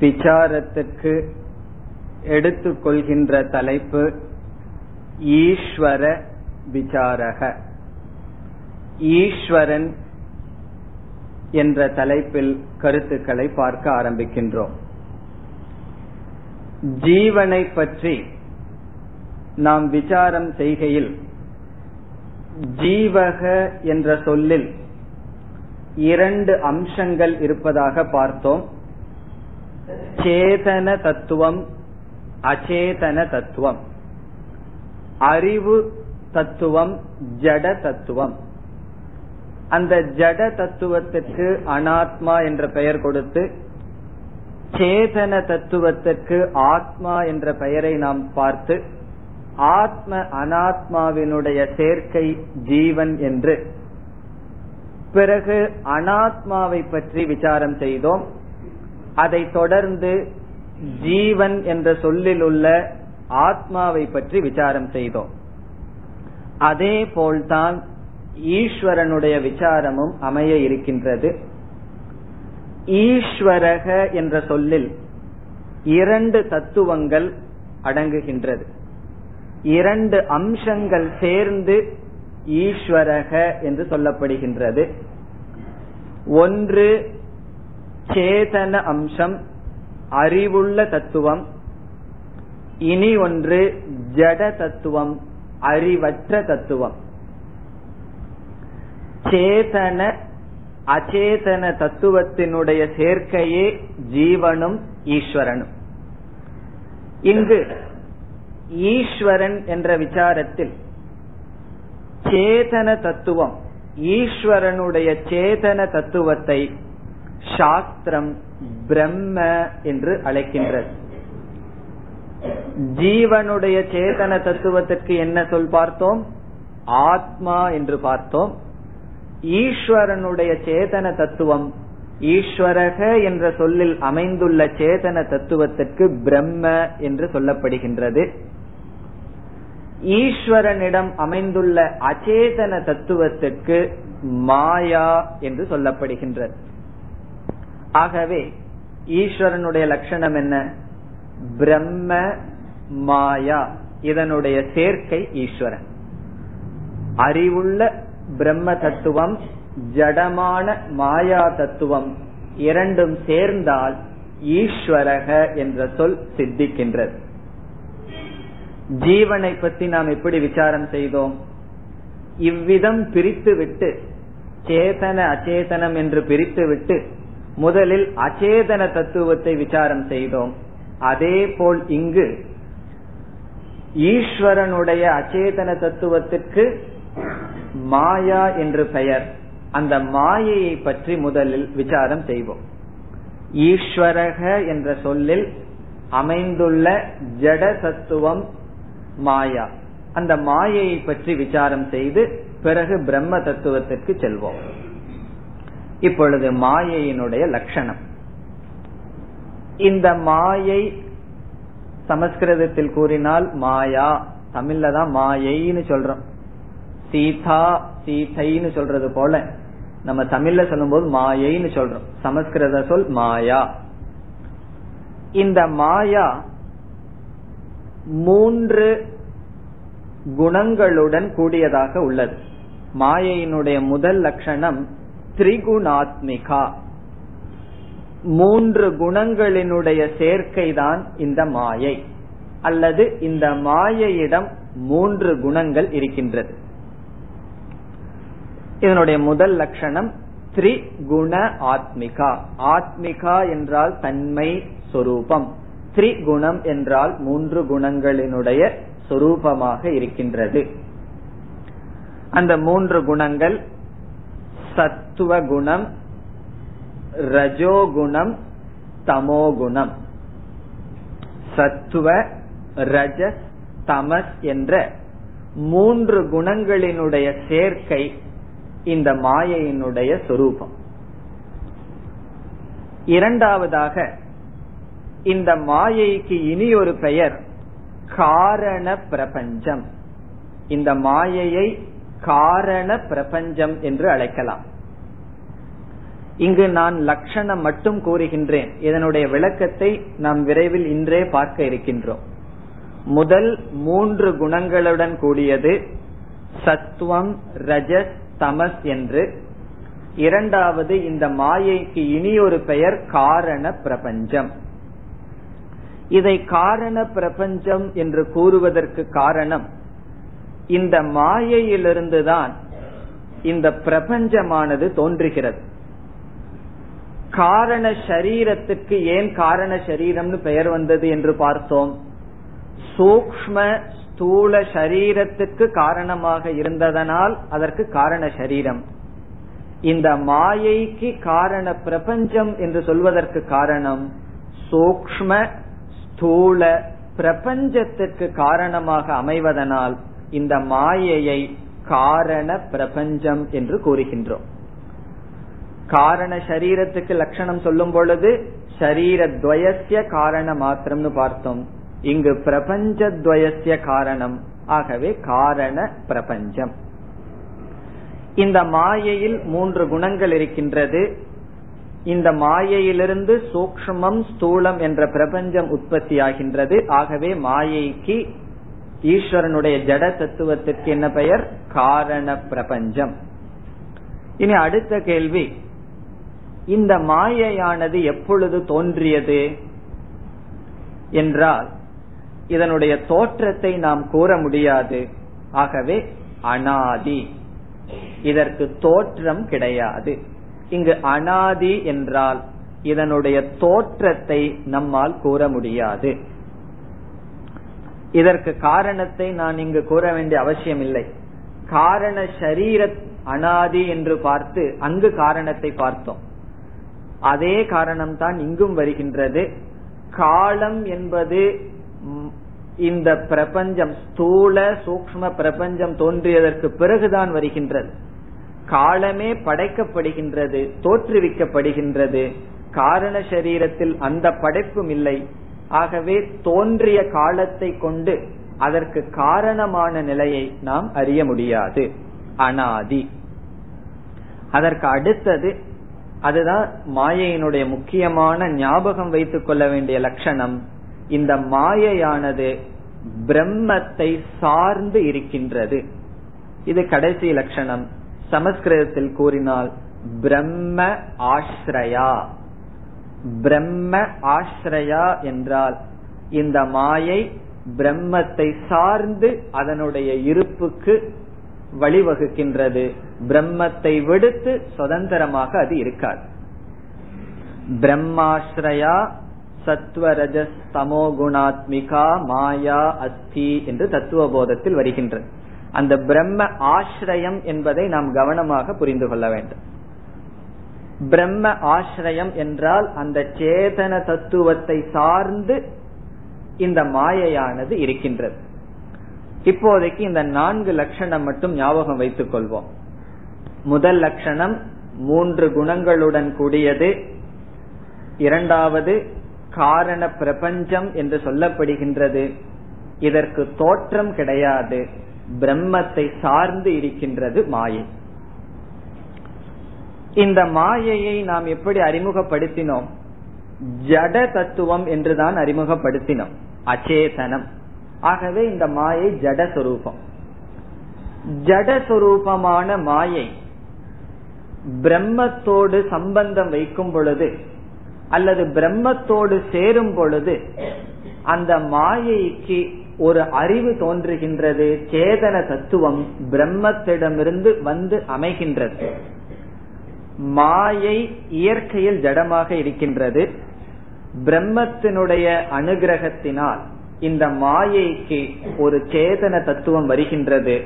விசாரத்துக்கு எடுத்துக்கொள்கின்ற தலைப்பு ஈஸ்வர விசாரக. ஈஸ்வரன் என்ற தலைப்பில் கருத்துக்களை பார்க்க ஆரம்பிக்கின்றோம். ஜீவனை பற்றி நாம் விசாரம் செய்கையில் ஜீவக என்ற சொல்லில் இரண்டு அம்சங்கள் இருப்பதாக பார்த்தோம். சேதன தத்துவம் அச்சேதன தத்துவம் அறிவு தத்துவம் ஜட தத்துவம் அந்த ஜட தத்துவத்திற்கு அனாத்மா என்ற பெயர் கொடுத்து சேதன தத்துவத்திற்கு ஆத்மா என்ற பெயரை நாம் பார்த்து ஆத்ம அனாத்மாவினுடைய சேர்க்கை ஜீவன் என்று. பிறகு அனாத்மாவை பற்றி விசாரம் செய்தோம். அதை தொடர்ந்து ஜீவன் என்ற சொல்லில் உள்ள ஆத்மாவை பற்றி விசாரம் செய்தோம். அதே போல்தான் ஈஸ்வரனுடைய விசாரமும் அமைய இருக்கின்றது. ஈஸ்வரக என்ற சொல்லில் இரண்டு தத்துவங்கள் அடங்குகின்றது. இரண்டு அம்சங்கள் சேர்ந்து ஈஸ்வரக என்று சொல்லப்படுகின்றது. ஒன்று சேதன அம்சம் அறிவுள்ள தத்துவம் இனி ஒன்று ஜட தத்துவம் அறிவற்ற தத்துவம். சேதன அச்சேதன தத்துவத்தினுடைய சேர்க்கையே ஜீவனும் ஈஸ்வரனும். இங்கு ஈஸ்வரன் என்ற விசாரத்தில் சேதன தத்துவம் ஈஸ்வரனுடைய சேதன தத்துவத்தை சாஸ்திரம் பிரம்ம என்று அழைக்கின்றது. ஜீவனுடைய சேதன தத்துவத்திற்கு என்ன சொல் பார்த்தோம்? ஆத்மா என்று பார்த்தோம். ஈஸ்வரனுடைய சேதன தத்துவம் ஈஸ்வரக என்ற சொல்லில் அமைந்துள்ள சேதன தத்துவத்திற்கு பிரம்ம என்று சொல்லப்படுகின்றது. ஈஸ்வரனிடம் அமைந்துள்ள அச்சேதன தத்துவத்திற்கு மாயா என்று சொல்லப்படுகின்றது. ஆகவே ஈஸ்வரனுடைய லட்சணம் என்ன? பிரம்ம மாயா. இதனுடைய சேர்க்கை ஈஸ்வரன். அறிவுள்ள பிரம்ம தத்துவம் ஜடமான மாயா தத்துவம் இரண்டும் சேர்ந்தால் ஈஸ்வரக என்ற சொல் சித்திக்கின்றது. ஜீவனை பற்றி நாம் எப்படி விசாரம் செய்தோம்? இவ்விதம் பிரித்துவிட்டு சேதன அச்சேதனம் என்று பிரித்துவிட்டு முதலில் அச்சேதன தத்துவத்தை விசாரம் செய்தோம். அதே போல் இங்கு ஈஸ்வரனுடைய அச்சேதன தத்துவத்திற்கு மாயா என்று பெயர். அந்த மாயையை பற்றி முதலில் விசாரம் செய்வோம். ஈஸ்வரக என்ற சொல்லில் அமைந்துள்ள ஜட தத்துவம் மாயா. அந்த மாயையை பற்றி விசாரம் செய்து பிறகு பிரம்ம தத்துவத்திற்கு செல்வோம். இப்பொழுது மாயையினுடைய லட்சணம். இந்த மாயை சமஸ்கிருதத்தில் கூறினால் மாயா தமிழ்ல தான் மாயைன்னு சொல்றோம். சீதா சீதைன்னு சொல்றது போல நம்ம தமிழ்ல சொல்லும் போது மாயைன்னு சொல்றோம். சமஸ்கிருத சொல் மாயா. இந்த மாயா மூன்று குணங்களுடன் கூடியதாக உள்ளது. மாயையினுடைய முதல் லட்சணம் திரிகுணாத்மிகா. மூன்று குணங்களினுடைய சேர்க்கைதான் இந்த மாயை. அல்லது இந்த மாயையிடம் மூன்று குணங்கள் இருக்கின்றது. இதனுடைய முதல் லட்சணம் திரிகுண ஆத்மிகா ஆத்மிகா என்றால் தன்மை சொரூபம். திரிகுணம் என்றால் மூன்று குணங்களினுடைய சொரூபமாக இருக்கின்றது. அந்த மூன்று குணங்கள் சத்துவ குணம் ரஜோகுணம் தமோகுணம் சத்துவ ரஜஸ் தமஸ் என்ற மூன்று குணங்களினுடைய சேர்க்கை இந்த மாயையினுடைய சொரூபம். இரண்டாவதாக இந்த மாயைக்கு இனி ஒரு பெயர் காரண பிரபஞ்சம். இந்த மாயையை காரண பிரபஞ்சம் என்று அழைக்கலாம். இங்கு நான் லட்சணம் மட்டும் கூறுகின்றேன். இதனுடைய விளக்கத்தை நாம் விரைவில் இன்றே பார்க்க இருக்கின்றோம். முதல் மூன்று குணங்களுடன் கூடியது சத்துவம் ரஜஸ் தமஸ் என்று. இரண்டாவது இந்த மாயைக்கு இனி ஒரு பெயர் காரண பிரபஞ்சம். இதை காரண பிரபஞ்சம் என்று கூறுவதற்கு காரணம் இந்த மாயையிலிருந்துதான் இந்த பிரபஞ்சமானது தோன்றுகிறது. காரண சரீரத்துக்கு ஏன் காரண சரீரம்னு பெயர் வந்தது என்று பார்த்தோம். சூக்ம ஸ்தூல சரீரத்துக்கு காரணமாக இருந்ததனால் அதற்கு காரண சரீரம். இந்த மாயைக்கு காரண பிரபஞ்சம் என்று சொல்வதற்கு காரணம் சூக்ம ஸ்தூல பிரபஞ்சத்திற்கு காரணமாக அமைவதனால் இந்த மாயையை காரண பிரபஞ்சம் என்று கூறுகின்றோம். காரண சரீரத்துக்கு லட்சணம் சொல்லும் பொழுது சரீர துவயசிய காரண மாத்திரம்னு பார்த்தோம். இங்கு பிரபஞ்சத்வயசிய காரணம். ஆகவே காரண பிரபஞ்சம். இந்த மாயையில் மூன்று குணங்கள் இருக்கின்றது. இந்த மாயையிலிருந்து சூக்மம் ஸ்தூலம் என்ற பிரபஞ்சம் உற்பத்தி ஆகின்றது. ஆகவே மாயைக்கு ஈஸ்வரனுடைய ஜட தத்துவத்திற்கு என்ன பெயர்? காரண பிரபஞ்சம். இனி அடுத்த கேள்வி. இந்த மாயையானது எப்பொழுது தோன்றியது என்றால் இதனுடைய தோற்றத்தை நாம் கூற முடியாது. ஆகவே அனாதி. இதற்கு தோற்றம் கிடையாது. இங்கு அனாதி என்றால் இதனுடைய தோற்றத்தை நம்மால் கூற முடியாது. இதற்கு காரணத்தை நான் இங்கு கூற வேண்டிய அவசியம் இல்லை காரண சரீர அனாதி என்று பார்த்து அங்கு காரணத்தை பார்த்தோம். அதே காரணம் தான் இங்கும் வருகின்றது. காலம் என்பது இந்த பிரபஞ்சம் ஸ்தூல சூக்ம பிரபஞ்சம் தோன்றியதற்கு பிறகுதான் வருகின்றது. காலமே படைக்கப்படுகின்றது தோற்றுவிக்கப்படுகின்றது. காரண சரீரத்தில் அந்த படைப்பும் இல்லை. ஆகவே தோன்றிய காலத்தை கொண்டு அதற்கு காரணமான நிலையை நாம் அறிய முடியாது. அனாதி. அதற்கு அடுத்தது அதுதான் மாயையினுடைய முக்கியமான ஞாபகம் வைத்துக் கொள்ள வேண்டிய லட்சணம். இந்த மாயையானது பிரம்மத்தை சார்ந்து இருக்கின்றது. இது கடைசி லட்சணம். சமஸ்கிருதத்தில் கூறினால் பிரம்ம ஆஸ்ரயா. பிரம்ம ஆஸ்ரயா என்றால் இந்த மாயை பிரம்மத்தை சார்ந்து அதனுடைய இருப்புக்கு வழிவகுக்கின்றது. பிரம்மத்தை விடுத்து சுதந்திரமாக அது இருக்காது. பிரம்மாஸ்ரயா சத்வரஜஸ் தமோ குணாத்மிகா மாயா அஸ்தி என்று தத்துவ போதத்தில் வருகின்றது. அந்த பிரம்ம ஆசிரியம் என்பதை நாம் கவனமாக புரிந்து கொள்ள வேண்டும். பிரம்ம ஆசிரியம் என்றால் அந்த சேதன தத்துவத்தை சார்ந்து இந்த மாயையானது இருக்கின்றது. இப்போதைக்கு இந்த நான்கு லட்சணம் மட்டும் ஞாபகம் வைத்துக் கொள்வோம். முதல் லட்சணம் மூன்று குணங்களுடன் கூடியது. இரண்டாவது காரண பிரபஞ்சம் என்று சொல்லப்படுகின்றது. இதற்கு தோற்றம் கிடையாது. பிரம்மத்தை சார்ந்து இருக்கின்றது மாயை. இந்த மாயையை நாம் எப்படி அறிமுகப்படுத்தினோம்? ஜட தத்துவம் என்றுதான் அறிமுகப்படுத்தினோம். அச்சேதனம். ஆகவே இந்த மாயை ஜடஸ்வரூபம் ஜடஸ்வரூபமான மாயை பிரம்மத்தோடு சம்பந்தம் வைக்கும் பொழுது அல்லது பிரம்மத்தோடு சேரும் பொழுது அந்த மாயைக்கு ஒரு அறிவு தோன்றுகின்றது சேதன தத்துவம் பிரம்மத்திடமிருந்து வந்து அமைகின்றது. மாயை இயற்கையில் ஜடமாக இருக்கின்றது. பிரம்மத்தினுடைய அனுகிரகத்தினால் இந்த மாயைக்கு ஒரு சேதன தத்துவம் வருகின்றது.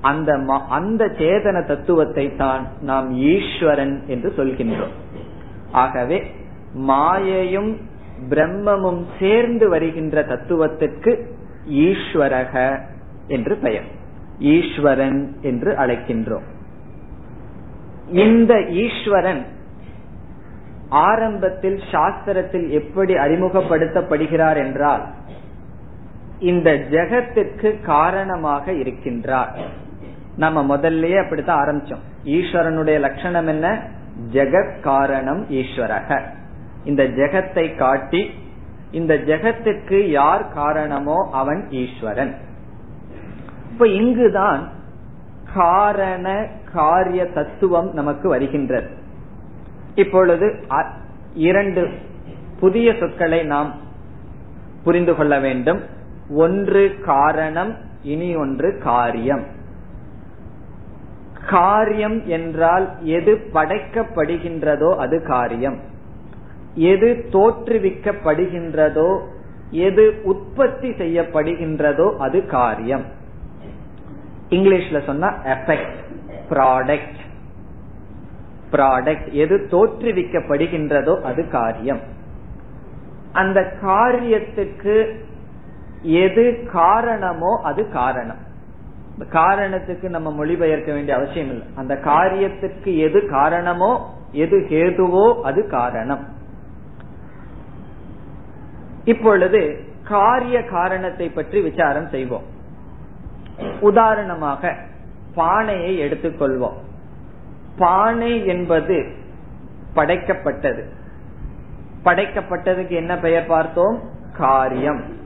அந்த அந்த சேதன தத்துவத்தை தான் நாம் ஈஸ்வரன் என்று சொல்கின்றோம். ஆகவே மாயையும் பிரம்மமும் சேர்ந்து வருகின்ற தத்துவத்திற்கு ஈஸ்வரக என்று பெயர். ஈஸ்வரன் என்று அழைக்கின்றோம். இந்த ஈஸ்வரன் ஆரம்பத்தில் சாஸ்திரத்தில் எப்படி அறிமுகப்படுத்தப்படுகிறார் என்றால் இந்த ஜெகத்திற்கு காரணமாக இருக்கின்றார். நம்ம முதல்லயே அப்படித்தான் ஆரம்பிச்சோம். ஈஸ்வரனுடைய லட்சணம் என்ன? ஜெகத் காரணம் ஈஸ்வரக. இந்த ஜெகத்தை காட்டி இந்த ஜெகத்துக்கு யார் காரணமோ அவன் ஈஸ்வரன். இப்ப இங்குதான் காரண காரிய தத்துவம் நமக்கு வருகின்றது. இப்பொழுது இரண்டு புதிய சொற்களை நாம் புரிந்து கொள்ள வேண்டும். ஒன்று காரணம் இனி ஒன்று காரியம். காரியம் என்றால் எது படைக்கப்படுகின்றதோ அது காரியம். எது தோற்றுவிக்கப்படுகின்றதோ எது உற்பத்தி செய்யப்படுகின்றதோ அது காரியம். இங்கிலீஷ்ல சொன்னா எஃபெக்ட் ப்ராடக்ட் ப்ராடக்ட் எது தோற்றுவிக்கப்படுகின்றதோ அது காரியம். அந்த காரியத்துக்கு எது காரணமோ அது காரணம். காரணத்துக்கு நம்ம மொழிபெயர்க்க வேண்டிய அவசியம் இல்லை. அந்த காரியத்துக்கு எது காரணமோ எது ஹேதுவோ அது காரணம். இப்பொழுது காரிய காரணத்தை பற்றி விசாரம் செய்வோம். உதாரணமாக பானையை எடுத்துக்கொள்வோம். பானை என்பது படைக்கப்பட்டது. படைக்கப்பட்டதுக்கு என்ன பெயர் பார்த்தோம்? காரியம்.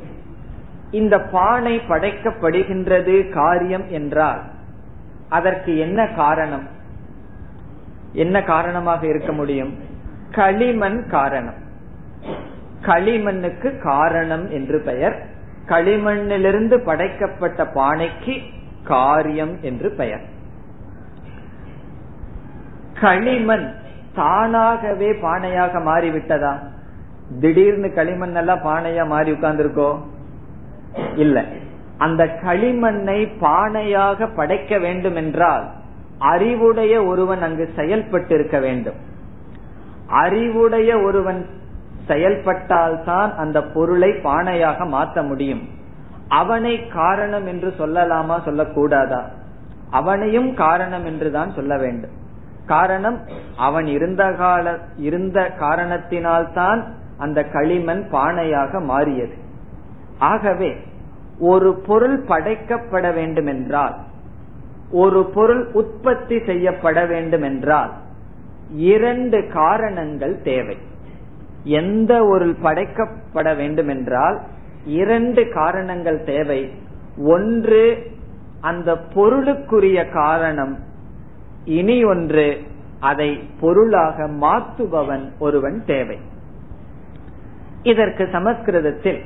இந்த பானை படைக்கப்படுகின்றது காரியம் என்றால் அதற்கு என்ன காரணம்? என்ன காரணமாக இருக்க முடியும்? களிமண் காரணம். களிமண்ணுக்கு காரணம் என்று பெயர். களிமண்ணிலிருந்து படைக்கப்பட்ட பானைக்கு காரியம் என்று பெயர். களிமண் தானாகவே பானையாக மாறிவிட்டதா? திடீர்னு களிமண் எல்லாம் பானையா மாறி உட்கார்ந்துருக்கோம் இல்ல. அந்த களிமண்ணை பானையாக படைக்க வேண்டும் என்றால் அறிவுடைய ஒருவன் அங்கு செயல்பட்டு இருக்க வேண்டும். அறிவுடைய ஒருவன் செயல்பட்டால்தான் அந்த பொருளை பானையாக மாற்ற முடியும். அவனை காரணம் என்று சொல்லலாமா சொல்லக்கூடாதா? அவனையும் காரணம் என்றுதான் சொல்ல வேண்டும். காரணம் அவன் இருந்த கால இருந்த காரணத்தினால்தான் அந்த களிமண் பானையாக மாறியது. ஆகவே ஒரு பொருள் படைக்கப்பட வேண்டும் என்றால் ஒரு பொருள் உற்பத்தி செய்யப்பட வேண்டும் என்றால் இரண்டு காரணங்கள் தேவை. எந்த ஒரு படைக்கப்பட வேண்டும் என்றால் இரண்டு காரணங்கள் தேவை. ஒன்று அந்த பொருளுக்குரிய காரணம். இனி ஒன்று அதை பொருளாக மாற்றுபவன் ஒருவன் தேவை. இதற்கு சமஸ்கிருதத்தில்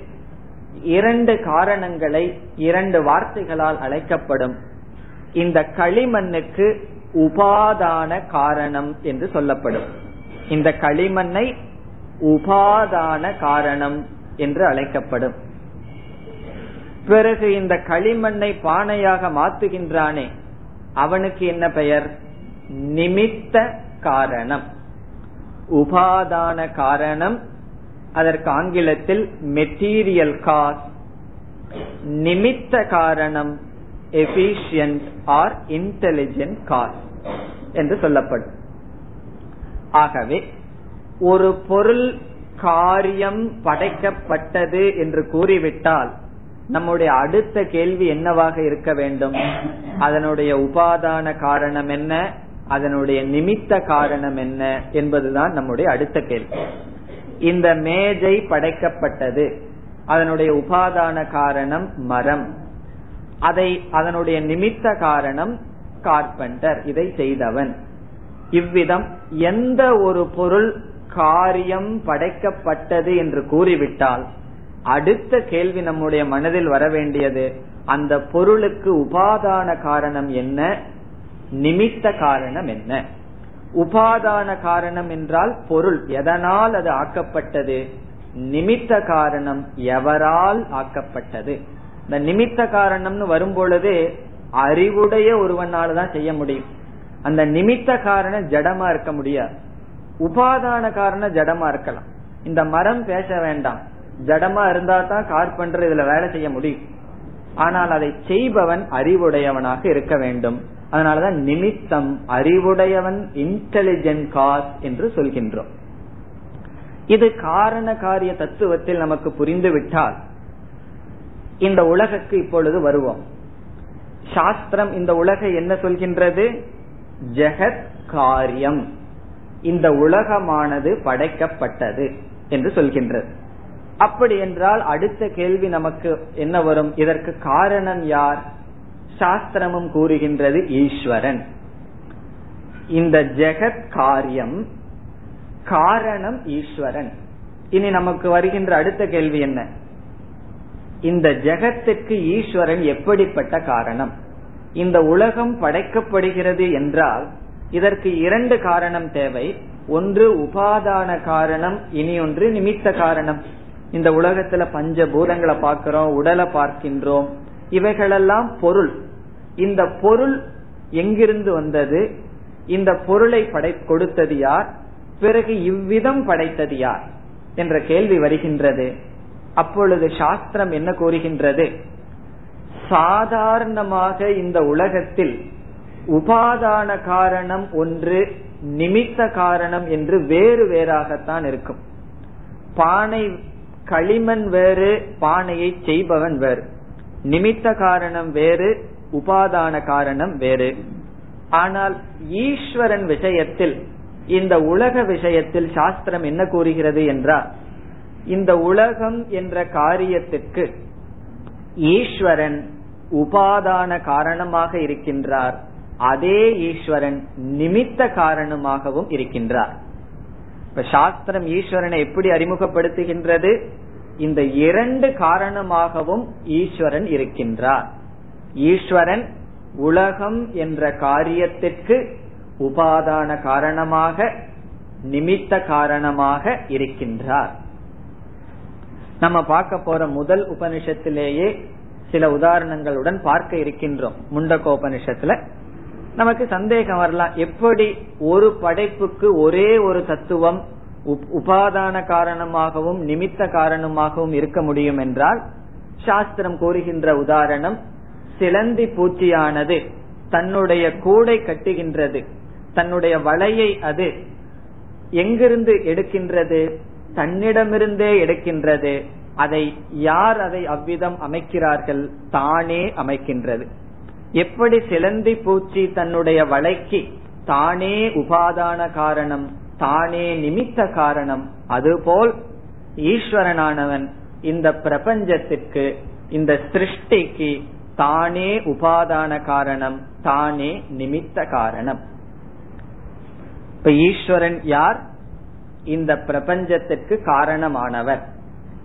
இரண்டு காரணங்களை இரண்டு வார்த்தைகளால் அழைக்கப்படும். இந்த களிமண்ணுக்கு உபாதான காரணம் என்று சொல்லப்படும். இந்த களிமண்ணை உபாதான காரணம் என்று அழைக்கப்படும். பிறகு இந்த களிமண்ணை பானையாக மாத்துகின்றானே அவனுக்கு என்ன பெயர்? நிமித்த காரணம். உபாதான காரணம் அதற்கு ஆங்கிலத்தில் மெட்டீரியல் காஸ் நிமித்த காரணம் எபிஷியன்ட் ஆர் இன்டெலிஜென்ட் காஸ் என்று சொல்லப்படும். ஆகவே ஒரு பொருள் காரியம் படைக்கப்பட்டது என்று கூறிவிட்டால் நம்முடைய அடுத்த கேள்வி என்னவாக இருக்க வேண்டும்? அதனுடைய உபாதான காரணம் என்ன? அதனுடைய நிமித்த காரணம் என்ன? என்பதுதான் நம்முடைய அடுத்த கேள்வி. இந்த மேஜை படைக்கப்பட்டது. அதனுடைய உபாதான காரணம் மரம். அதை அதனுடைய நிமித்த காரணம் கார்பெண்டர். இதை செய்தவன். இவ்விதம் எந்த ஒரு பொருள் காரியம் படைக்கப்பட்டது என்று கூறிவிட்டால் அடுத்த கேள்வி நம்முடைய மனதில் வர வேண்டியது அந்த பொருளுக்கு உபாதான காரணம் என்ன? நிமித்த காரணம் என்ன? உபாதான காரணம் என்றால் பொருள். எதனால் அது ஆக்கப்பட்டது? நிமித்த காரணம் எவரால் ஆக்கப்பட்டது? இந்த நிமித்த காரணம்னு வரும்பொழுது அறிவுடைய ஒருவனால தான் செய்ய முடியும். அந்த நிமித்த காரணம் ஜடமா இருக்க முடியாது. உபாதான காரணம் ஜடமா இருக்கலாம். இந்த மரம் பேச வேண்டாம். ஜடமா இருந்தா தான் கார்பெண்டர் இதுல வேலை செய்ய முடியும். ஆனால் அதை செய்பவன் அறிவுடையவனாக இருக்க வேண்டும். அதனாலதான் நிமித்தம் அறிவுடையவன் இன்டெலிஜென்ட் காஸ் என்று சொல்கின்றோம். இது காரண காரிய தத்துவத்தில் நமக்கு புரிந்து விட்டால் இந்த உலகக்கு இப்பொழுது வருவோம். சாஸ்திரம் இந்த உலகை என்ன சொல்கின்றது? ஜெகத் காரியம். இந்த உலகமானது படைக்கப்பட்டது என்று சொல்கின்றது. அப்படி என்றால் அடுத்த கேள்வி நமக்கு என்ன வரும்? இதற்கு காரணம் யார்? சாஸ்திரமும் கூறுகின்றது ஈஸ்வரன். இந்த ஜெகத் காரியம் காரணம் ஈஸ்வரன். இனி நமக்கு வருகின்ற அடுத்த கேள்வி என்ன? இந்த ஜெகத்துக்கு ஈஸ்வரன் எப்படிப்பட்ட காரணம்? இந்த உலகம் படைக்கப்படுகிறது என்றால் இதற்கு இரண்டு காரணம் தேவை. ஒன்று உபாதான காரணம் இனி ஒன்று நிமித்த காரணம். இந்த உலகத்துல பஞ்ச பூதங்களை பார்க்கிறோம் உடலை பார்க்கின்றோம் இவைகளெல்லாம் பொருள். இந்த பொருள் எங்கிருந்து வந்தது? இந்த பொருளை படை கொடுத்தது யார்? பிறகு இவ்விதம் படைத்தது யார்? என்ற கேள்வி வருகின்றது. அப்பொழுது சாஸ்திரம் என்ன கூறுகின்றது? சாதாரணமாக இந்த உலகத்தில் உபாதான காரணம் ஒன்று நிமித்த காரணம் என்று வேறு வேறாகத்தான் இருக்கும். பானை களிமண் வேறு பானையை செய்பவன் வேறு. நிமித்த காரணம் வேறு உபாதான காரணம் வேறு. ஆனால் ஈஸ்வரன் விஷயத்தில் இந்த உலக விஷயத்தில் சாஸ்திரம் என்ன கூறுகிறது என்றால் இந்த உலகம் என்ற காரியத்திற்கு ஈஸ்வரன் உபாதான காரணமாக இருக்கின்றார். அதே ஈஸ்வரன் நிமித்த காரணமாகவும் இருக்கின்றார். இப்ப சாஸ்திரம் ஈஸ்வரனை எப்படி அறிமுகப்படுத்துகின்றது? இந்த இரண்டு காரணமாகவும் ஈஸ்வரன் இருக்கின்றார். ஈஸ்வரன் உலகம் என்ற காரியத்திற்கு உபாதான காரணமாக நிமித்த காரணமாக இருக்கின்றார். நம்ம பார்க்க போற முதல் உபனிஷத்திலேயே சில உதாரணங்களுடன் பார்க்க இருக்கின்றோம். முண்டகோபனிஷத்துல நமக்கு சந்தேகம் வரலாம். எப்படி ஒரு படைப்புக்கு ஒரே ஒரு தத்துவம் உபாதான காரணமாகவும் நிமித்த காரணமாகவும் இருக்க முடியும் என்றால் சாஸ்திரம் கூறுகின்ற உதாரணம் சிலந்தி பூச்சியானது தன்னுடைய கூடை கட்டுகின்றது தன்னுடைய வலையை அது எங்கிருந்து எடுக்கின்றது தன்னிடமிருந்தே எடுக்கின்றது அதை யார் அதை அவ்விதம் அமைக்கிறார்கள் தானே அமைக்கின்றது. எப்படி சிலந்தி பூச்சி தன்னுடைய வலைக்கு தானே உபாதான காரணம் தானே நிமித்த காரணம். அதுபோல் ஈஸ்வரனானவன் இந்த பிரபஞ்சத்திற்கு இந்த சிருஷ்டிக்கு தானே உபாதான காரணம் தானே நிமித்த காரணம். இப்ப ஈஸ்வரன் யார்? இந்த பிரபஞ்சத்திற்கு காரணமானவர்.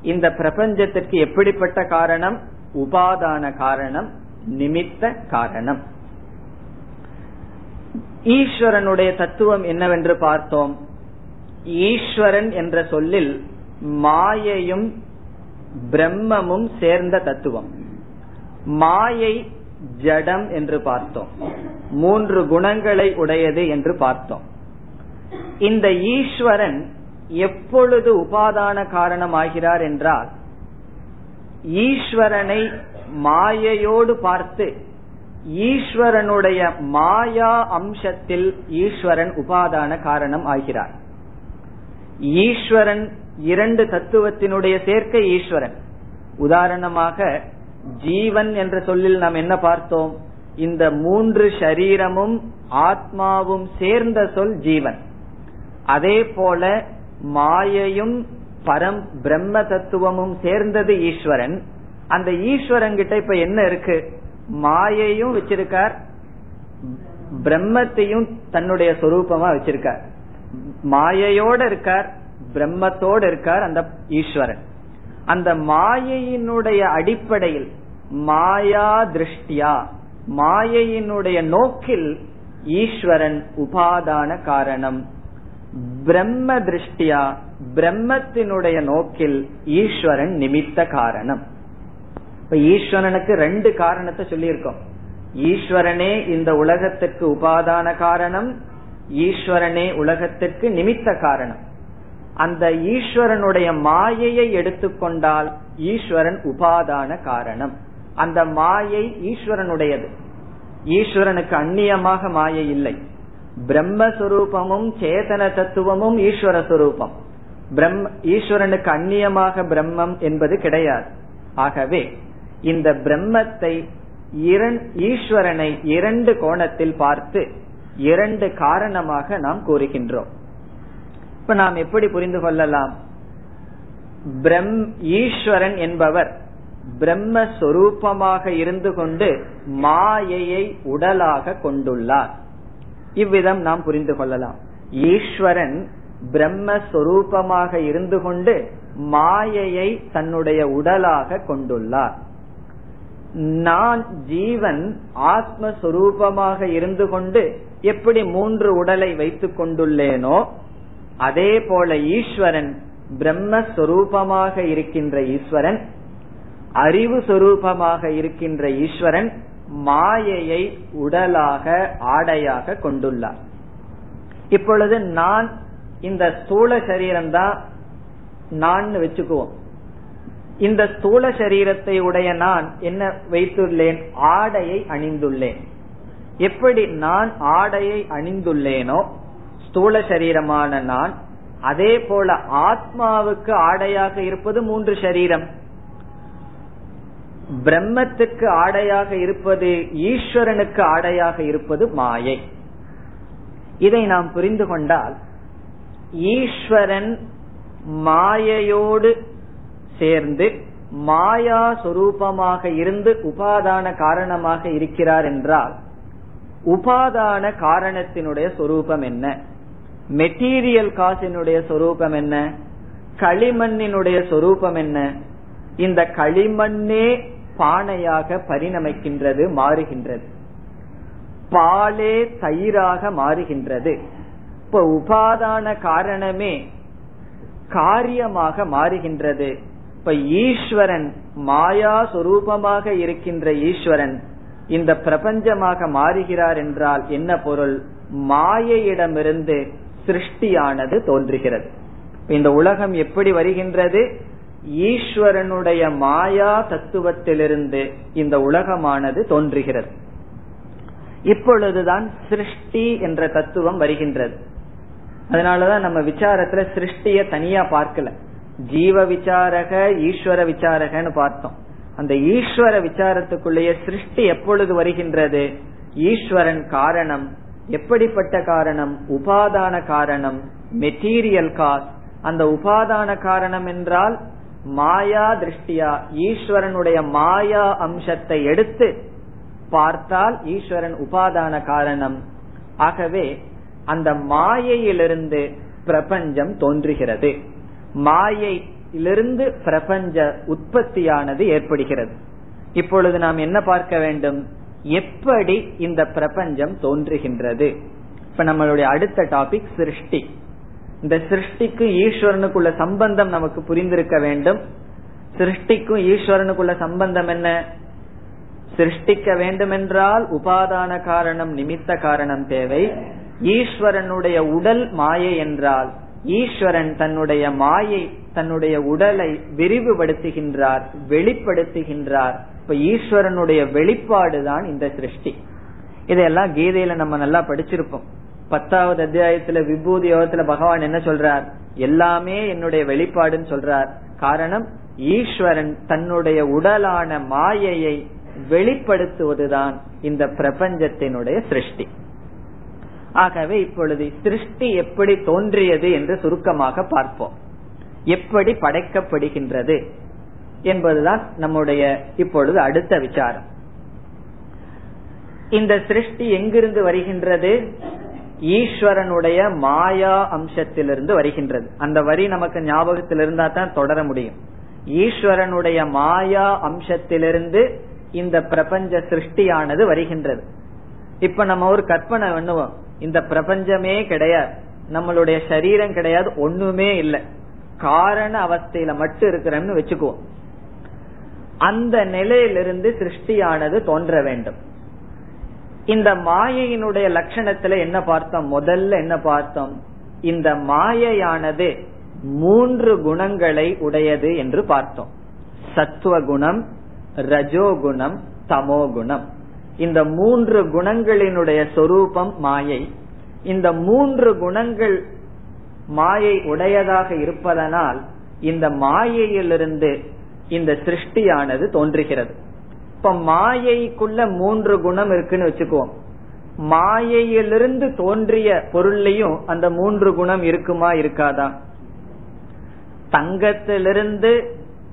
இந்த பிரபஞ்சத்திற்கு எப்படிப்பட்ட காரணம்? உபாதான காரணம் நிமித்த காரணம். ஈஸ்வரனுடைய தத்துவம் என்னவென்று பார்த்தோம்? ஈஸ்வரன் என்ற சொல்லில் மாயையும் பிரம்மமும் சேர்ந்த தத்துவம். மாயை ஜடம் என்று பார்த்தோம். மூன்று குணங்களை உடையது என்று பார்த்தோம். இந்த ஈஸ்வரன் எப்பொழுது உபாதான காரணம் ஆகிறார் என்றால் ஈஸ்வரனை மாயையோடு பார்த்து ஈஸ்வரனுடைய மாயா அம்சத்தில் ஈஸ்வரன் உபாதான காரணம் ஆகிறார். ஈஸ்வரன் இரண்டு தத்துவத்தினுடைய சேர்க்கை ஈஸ்வரன். உதாரணமாக ஜீவன் என்ற சொல்லில் நாம் என்ன பார்த்தோம்? இந்த மூன்று ஷரீரமும் ஆத்மாவும் சேர்ந்த சொல் ஜீவன். அதே போல மாயையும் பரம் பிரம்ம தத்துவமும் சேர்ந்தது ஈஸ்வரன். அந்த ஈஸ்வரன் கிட்ட இப்ப என்ன இருக்கு? மாயையும் வச்சிருக்கார் பிரம்மத்தையும் தன்னுடைய சொரூபமா வச்சிருக்கார். மாயையோட இருக்கார் பிரம்மத்தோடு இருக்கார் அந்த ஈஸ்வரன். அந்த மாயையினுடைய அடிப்படையில் மாயா திருஷ்டியா மாயையினுடைய நோக்கில் ஈஸ்வரன் உபாதான காரணம். பிரம்ம திருஷ்டியா பிரம்மத்தினுடைய நோக்கில் ஈஸ்வரன் நிமித்த காரணம். இப்ப ஈஸ்வரனுக்கு ரெண்டு காரணத்தை சொல்லியிருக்கோம். ஈஸ்வரனே இந்த உலகத்துக்கு உபாதான காரணம் ஈஸ்வரனே உலகத்திற்கு நிமித்த காரணம். அந்த ஈஸ்வரனுடைய மாயையை எடுத்துக்கொண்டால் ஈஸ்வரன் உபாதான காரணம். அந்த மாயை ஈஸ்வரனுடையது. ஈஸ்வரனுக்கு அந்நியமாக மாயை இல்லை. பிரம்மஸ்வரூபமும் சேதன தத்துவமும் ஈஸ்வர சுரூபம் பிரம்ம ஈஸ்வரனுக்கு அந்நியமாக பிரம்மம் என்பது கிடையாது. ஆகவே இந்த பிரம்மத்தை ஈஸ்வரனை இரண்டு கோணத்தில் பார்த்து இரண்டு காரணமாக நாம் கூறுகின்றோம். இப்ப நாம் எப்படி புரிந்து கொள்ளலாம்? பிரம் ஈஸ்வரன் என்பவர் பிரம்மஸ்வரூபமாக இருந்து கொண்டு மாயையை உடலாக கொண்டுள்ளார். இவ்விதம் நாம் புரிந்து கொள்ளலாம். ஈஸ்வரன் பிரம்மஸ்வரூபமாக இருந்து கொண்டு மாயையை தன்னுடைய உடலாக கொண்டுள்ளார். நான் ஜீவன் ஆத்மஸ்வரூபமாக இருந்து கொண்டு எப்படி மூன்று உடலை வைத்துக் கொண்டுள்ளேனோ அதே போல ஈஸ்வரன் பிரம்மஸ்வரூபமாக இருக்கின்ற ஈஸ்வரன் அறிவு சொரூபமாக இருக்கின்ற ஈஸ்வரன் மாயையை உடலாக ஆடையாக கொண்டுள்ளார். இப்பொழுது நான் இந்த ஸ்தூல சரீரம் தான் நான் வச்சுக்குவோம். இந்த ஸ்தூல சரீரத்தை உடைய நான் என்ன வைத்துள்ளேன்? ஆடையை அணிந்துள்ளேன். எப்படி நான் ஆடையை அணிந்துள்ளேனோ ஸ்தூல சரீரமான நான் அதே போல ஆத்மாவுக்கு ஆடையாக இருப்பது மூன்று சரீரம். பிரம்மத்துக்கு ஆடையாக இருப்பது ஈஸ்வரனுக்கு ஆடையாக இருப்பது மாயை. இதை நாம் புரிந்து கொண்டால் ஈஸ்வரன் மாயையோடு சேர்ந்து மாயா சொரூபமாக இருந்து உபாதான காரணமாக இருக்கிறார் என்றால் உபாதான காரணத்தினுடைய சொரூபம் என்ன? மெட்டீரியல் காசினுடைய சொரூபம் என்ன? களிமண்ணினுடைய சொரூபம் என்ன? இந்த களிமண்ணே பானையாக பரிணமிக்கின்றது மாறுகின்றது. பாலே தயிராக மாறுகின்றது. இப்ப உபாதான காரணமே காரியமாக மாறுகின்றது. இப்ப ஈஸ்வரன் மாயா சுரூபமாக இருக்கின்ற ஈஸ்வரன் இந்த பிரபஞ்சமாக மாறுகிறார் என்றால் என்ன பொருள்? மாயையிடமிருந்து சிருஷ்டியானது தோன்றுகிறது. இந்த உலகம் எப்படி வருகின்றது? ஈஸ்வரனுடைய மாயா தத்துவத்திலிருந்து இந்த உலகமானது தோன்றுகிறது. இப்பொழுதுதான் சிருஷ்டி என்ற தத்துவம் வருகின்றது. அதனாலதான் நம்ம விசாரத்துல சிருஷ்டிய தனியா பார்க்கல. ஜீவ விசாரக ஈஸ்வர விசாரகன்னு பார்த்தோம். அந்த ஈஸ்வர விசாரத்துக்குள்ளேயே சிருஷ்டி எப்பொழுது வருகின்றது? ஈஸ்வரன் காரணம் எப்படிப்பட்ட காரணம்? உபாதான காரணம் மெட்டீரியல் காஸ் அந்த உபாதான காரணம் என்றால் மாயா திருஷ்டியா ஈஸ்வரனுடைய மாயா அம்சத்தை எடுத்து பார்த்தால் ஈஸ்வரன் உபாதான காரணம். ஆகவே அந்த மாயையிலிருந்து பிரபஞ்சம் தோன்றுகிறது. மாயையிலிருந்து பிரபஞ்ச உற்பத்தியானது ஏற்படுகிறது. இப்பொழுது நாம் என்ன பார்க்க வேண்டும்? எப்படி இந்த பிரபஞ்சம் தோன்றுகின்றது? இப்ப நம்மளுடைய அடுத்த டாபிக் சிருஷ்டி. இந்த சிருஷ்டிக்கும் ஈஸ்வரனுக்குள்ள சம்பந்தம் நமக்கு புரிந்திருக்க வேண்டும். சிருஷ்டிக்கும் ஈஸ்வரனுக்குள்ள சம்பந்தம் என்ன? சிருஷ்டிக்க வேண்டுமென்றால் உபாதான காரணம் நிமித்த காரணம் தேவை. ஈஸ்வரனுடைய உடல் மாயை என்றால் ஈஸ்வரன் தன்னுடைய மாயை தன்னுடைய உடலை விரிவுபடுத்துகின்றார் வெளிப்படுத்துகின்றார். இப்ப ஈஸ்வரனுடைய வெளிப்பாடுதான் இந்த சிருஷ்டி. இதெல்லாம் கீதையில நம்ம நல்லா படிச்சிருப்போம். பத்தாவது அத்தியாயத்துல விபூதி யோகத்துல பகவான் என்ன சொல்றார்? எல்லாமே என்னுடைய வெளிப்பாடுன்னு சொல்றார். காரணம் ஈஸ்வரன் தன்னுடைய உடலான மாயையை வெளிப்படுத்துவதுதான் இந்த பிரபஞ்சத்தினுடைய சிருஷ்டி. ஆகவே இப்பொழுது சிருஷ்டி எப்படி தோன்றியது என்று சுருக்கமாக பார்ப்போம். எப்படி படைக்கப்படுகின்றது என்பதுதான் நம்முடைய இப்பொழுது அடுத்த விசாரம். இந்த சிருஷ்டி எங்கிருந்து வருகின்றது? ஈஸ்வரனுடைய மாயா அம்சத்திலிருந்து வருகின்றது. அந்த வரி நமக்கு ஞாபகத்தில் இருந்தா தான் தொடர முடியும். ஈஸ்வரனுடைய மாயா அம்சத்திலிருந்து இந்த பிரபஞ்ச சிருஷ்டியானது வருகின்றது. இப்ப நம்ம ஒரு கற்பனை பண்ணுவோம். இந்த பிரபஞ்சமே கிடையாது. நம்மளுடைய சரீரம் கிடையாது ஒண்ணுமே இல்லை. காரண அவஸ்தையில மட்டும் இருக்கிறோம்னு வச்சுக்குவோம். அந்த நிலையிலிருந்து சிருஷ்டியானது தோன்ற வேண்டும். இந்த மாயையினுடைய லட்சணத்துல என்ன பார்த்தோம்? முதல்ல என்ன பார்த்தோம்? இந்த மாயையானது மூன்று குணங்களை உடையது என்று பார்த்தோம். சத்துவ குணம் ரஜோகுணம் தமோகுணம். இந்த மூன்று குணங்களினுடைய சொரூபம் மாயை. இந்த மூன்று குணங்கள் மாயை உடையதாக இருப்பதனால் இந்த மாயையிலிருந்து இந்த சிருஷ்டியானது தோன்றுகிறது. இப்ப மாயைக்குள்ள மூன்று குணம் இருக்குன்னு வச்சுக்குவோம். மாயையிலிருந்து தோன்றிய பொருள்லையும் அந்த மூன்று குணம் இருக்குமா இருக்காதா? தங்கத்திலிருந்து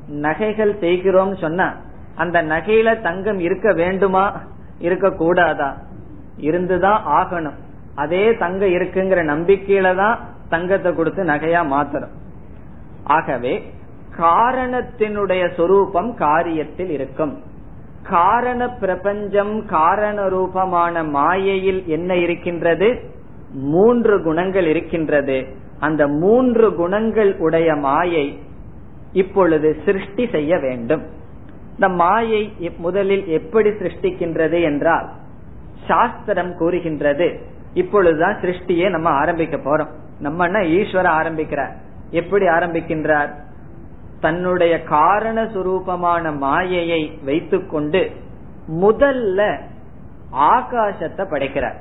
நகைகள் செய்கிறோம் சொன்னா அந்த நகையில தங்கம் இருக்க வேண்டுமா? இருக்க கூடாதா இருந்துதான் ஆகணும். அதே தங்கம் இருக்குங்கிற நம்பிக்கையில தான் தங்கத்தை கொடுத்து நகையா மாத்திரம் ஆகவே காரணத்தினுடைய சொரூபம் காரியத்தில் இருக்கும். காரண பிரபஞ்சம் காரண ரூபமான மாயையில் என்ன இருக்கின்றது? மூன்று குணங்கள் இருக்கின்றது. அந்த மூன்று குணங்கள் உடைய மாயை இப்பொழுது சிருஷ்டி செய்ய வேண்டும். இந்த மாயை முதலில் எப்படி சிருஷ்டிக்கின்றது என்றால் சாஸ்திரம் கூறுகின்றது. இப்பொழுதுதான் சிருஷ்டியை நம்ம ஆரம்பிக்க போறோம். நம்ம ஈஸ்வர ஆரம்பிக்கிறார். எப்படி ஆரம்பிக்கின்றார்? தன்னுடைய காரண சுரூபமான மாயையை வைத்துக்கொண்டு முதல்ல ஆகாசத்தை படைக்கிறார்.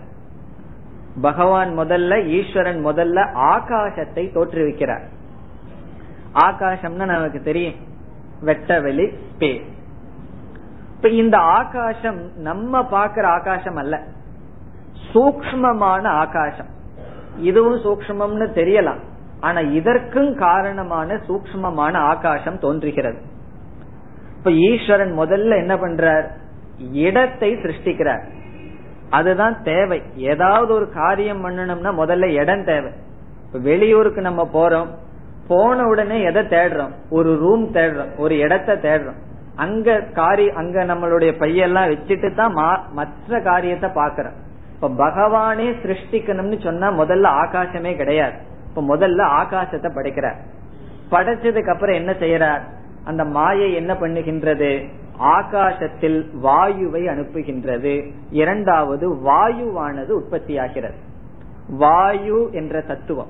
பகவான் முதல்ல ஈஸ்வரன் முதல்ல ஆகாசத்தை தோற்றுவிக்கிறார். ஆகாசம்னா நமக்கு தெரியும். வெட்டவெளி ஸ்பேஸ் இப்ப இந்த ஆகாசம் நம்ம பாக்குற ஆகாசம் அல்ல. சூக்மமான ஆகாசம். இதுவும் சூக்மம்னு தெரியலாம். ஆனா இதற்கும் காரணமான சூக்மமான ஆகாசம் தோன்றுகிறது. இப்ப ஈஸ்வரன் முதல்ல என்ன பண்றார்? இடத்தை சிருஷ்டிக்கிறார். அதுதான் தேவை. ஏதாவது ஒரு காரியம் பண்ணணும்னா முதல்ல இடம் தேவை. இப்ப வெளியூருக்கு நம்ம போறோம். போன உடனே எதை தேடுறோம்? ஒரு ரூம் தேடுறோம். ஒரு இடத்தை தேடுறோம். அங்க காரி அங்க நம்மளுடைய பையெல்லாம் வச்சுட்டு தான் மற்ற காரியத்தை பாக்கிறோம் இப்ப பகவானே சிருஷ்டிக்கணும்னு சொன்னா முதல்ல ஆகாசமே கிடையாது. இப்ப முதல்ல ஆகாசத்தை படைக்கிறார். படைச்சதுக்கு அப்புறம் என்ன செய்யறார்? அந்த மாயை என்ன பண்ணுகின்றது? ஆகாசத்தில் வாயுவை அனுப்புகின்றது. இரண்டாவது வாயுவானது உற்பத்தியாகிறது. வாயு என்ற தத்துவம்.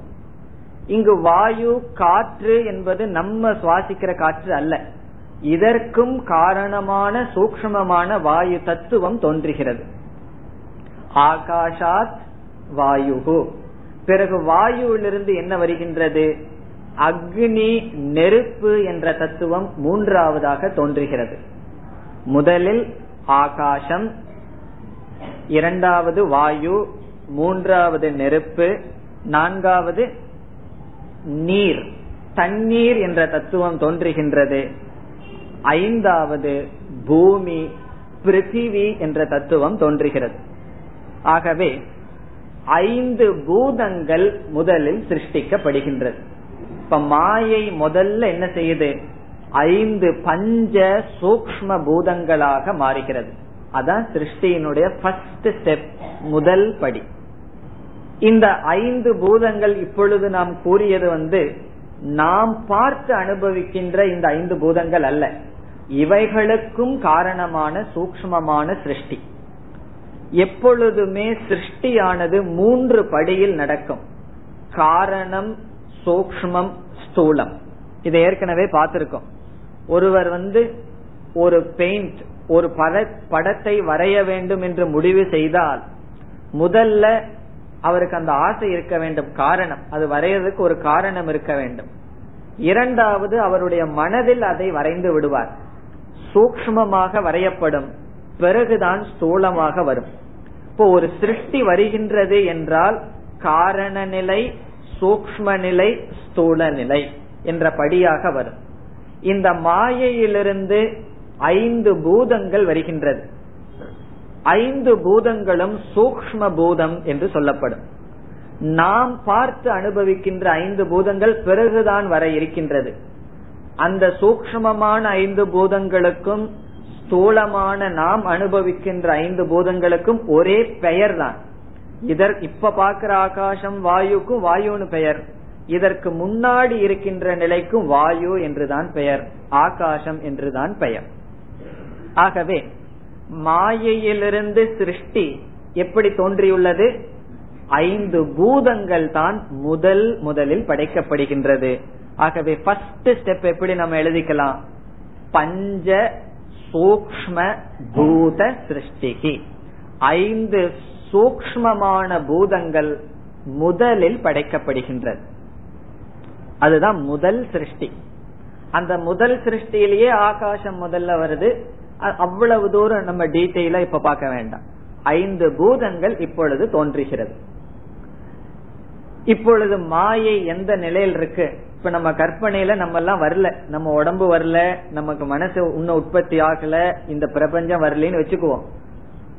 இங்கு வாயு காற்று என்பது நம்ம சுவாசிக்கிற காற்று அல்ல. இதற்கும் காரணமான சூக்மமான வாயு தத்துவம் தோன்றுகிறது. ஆகாஷாத் வாயு பிறகு வாயுவிலிருந்து என்ன வருகின்றது? அக்னி நெருப்பு என்ற தத்துவம் மூன்றாவதாக தோன்றுகிறது. முதலில் ஆகாசம் இரண்டாவது வாயு மூன்றாவது நெருப்பு நான்காவது நீர். தண்ணீர் என்ற தத்துவம் தோன்றுகின்றது. ஐந்தாவது பூமி பிருத்திவி என்ற தத்துவம் தோன்றுகிறது. ஆகவே ஐந்து பூதங்கள் முதலில் சிருஷ்டிக்கப்படுகின்றது. இப்ப மாயை முதல்ல என்ன செய்யுது? ஐந்து பஞ்ச சூக்ம பூதங்களாக மாறுகிறது. அதான் சிருஷ்டியினுடைய ஃபர்ஸ்ட் ஸ்டெப் முதல் படி. இந்த ஐந்து பூதங்கள் இப்பொழுது நாம் கூறியது வந்து நாம் பார்த்து அனுபவிக்கின்ற இந்த ஐந்து பூதங்கள் அல்ல. இவைகளுக்கும் காரணமான சூக்மமான சிருஷ்டி. எப்பொழுதுமே சிருஷ்டியானது மூன்று படியில் நடக்கும். காரணம் சூக்மம் ஸ்தூலம். இதை ஏற்கனவே பார்த்திருக்கோம். ஒருவர் வந்து ஒரு பெயிண்ட் ஒரு படத்தை வரைய வேண்டும் என்று முடிவு செய்தால் முதல்ல அவருக்கு அந்த ஆசை இருக்க வேண்டும் காரணம். அது வரையறதுக்கு ஒரு காரணம் இருக்க வேண்டும். இரண்டாவது அவருடைய மனதில் அதை வரைந்து விடுவார். சூக்மமாக வரையப்படும். பிறகுதான் ஸ்தூலமாக வரும். இப்போ ஒரு சிருஷ்டி வருகின்றது என்றால் காரண நிலை சூக்ம நிலை ஸ்தூல நிலை என்ற படியாக வரும். இந்த மாயையிலிருந்து ஐந்து பூதங்கள் வருகின்றது. ஐந்து பூதங்களும் சூக்ம பூதம் என்று சொல்லப்படும். நாம் பார்த்து அனுபவிக்கின்ற ஐந்து பூதங்கள் பிறகுதான் வர இருக்கின்றது. அந்த சூக்மமான ஐந்து பூதங்களுக்கும் ஸ்தூலமான நாம் அனுபவிக்கின்ற ஐந்து பூதங்களுக்கும் ஒரே பெயர் தான் இதர் இப்ப பாக்குற ஆகாசம் வாயுக்கும் வாயுன்னு பெயர். இதற்கு முன்னாடி இருக்கின்ற நிலைக்கும் வாயு என்றுதான் பெயர். ஆகாசம் என்றுதான் பெயர். ஆகவே மாயையிலிருந்து சிருஷ்டி எப்படி தோன்றியுள்ளது? ஐந்து பூதங்கள் தான் முதல் முதலில் படைக்கப்படுகின்றது. ஆகவே ஃபர்ஸ்ட் ஸ்டெப் எப்படி நம்ம எழுதிக்கலாம்? பஞ்ச சூக்ம பூத சிருஷ்டிகி. ஐந்து சூக்மமான பூதங்கள் முதலில் படைக்கப்படுகின்றது. அதுதான் முதல் சிருஷ்டி. அந்த முதல் சிருஷ்டியிலேயே ஆகாசம் முதல்ல வருது. அவ்வளவு தூரம் நம்ம டீட்டெயிலா இப்ப பார்க்க வேண்டாம். ஐந்து பூதங்கள் இப்பொழுது தோன்றுகிறது. இப்பொழுது மாயை எந்த நிலையில் இருக்கு? இப்ப நம்ம கற்பனையில நம்ம எல்லாம் வரல. நம்ம உடம்பு வரல. நமக்கு மனசு இன்னும் உற்பத்தி ஆகல. இந்த பிரபஞ்சம் வரலன்னு வச்சுக்குவோம்.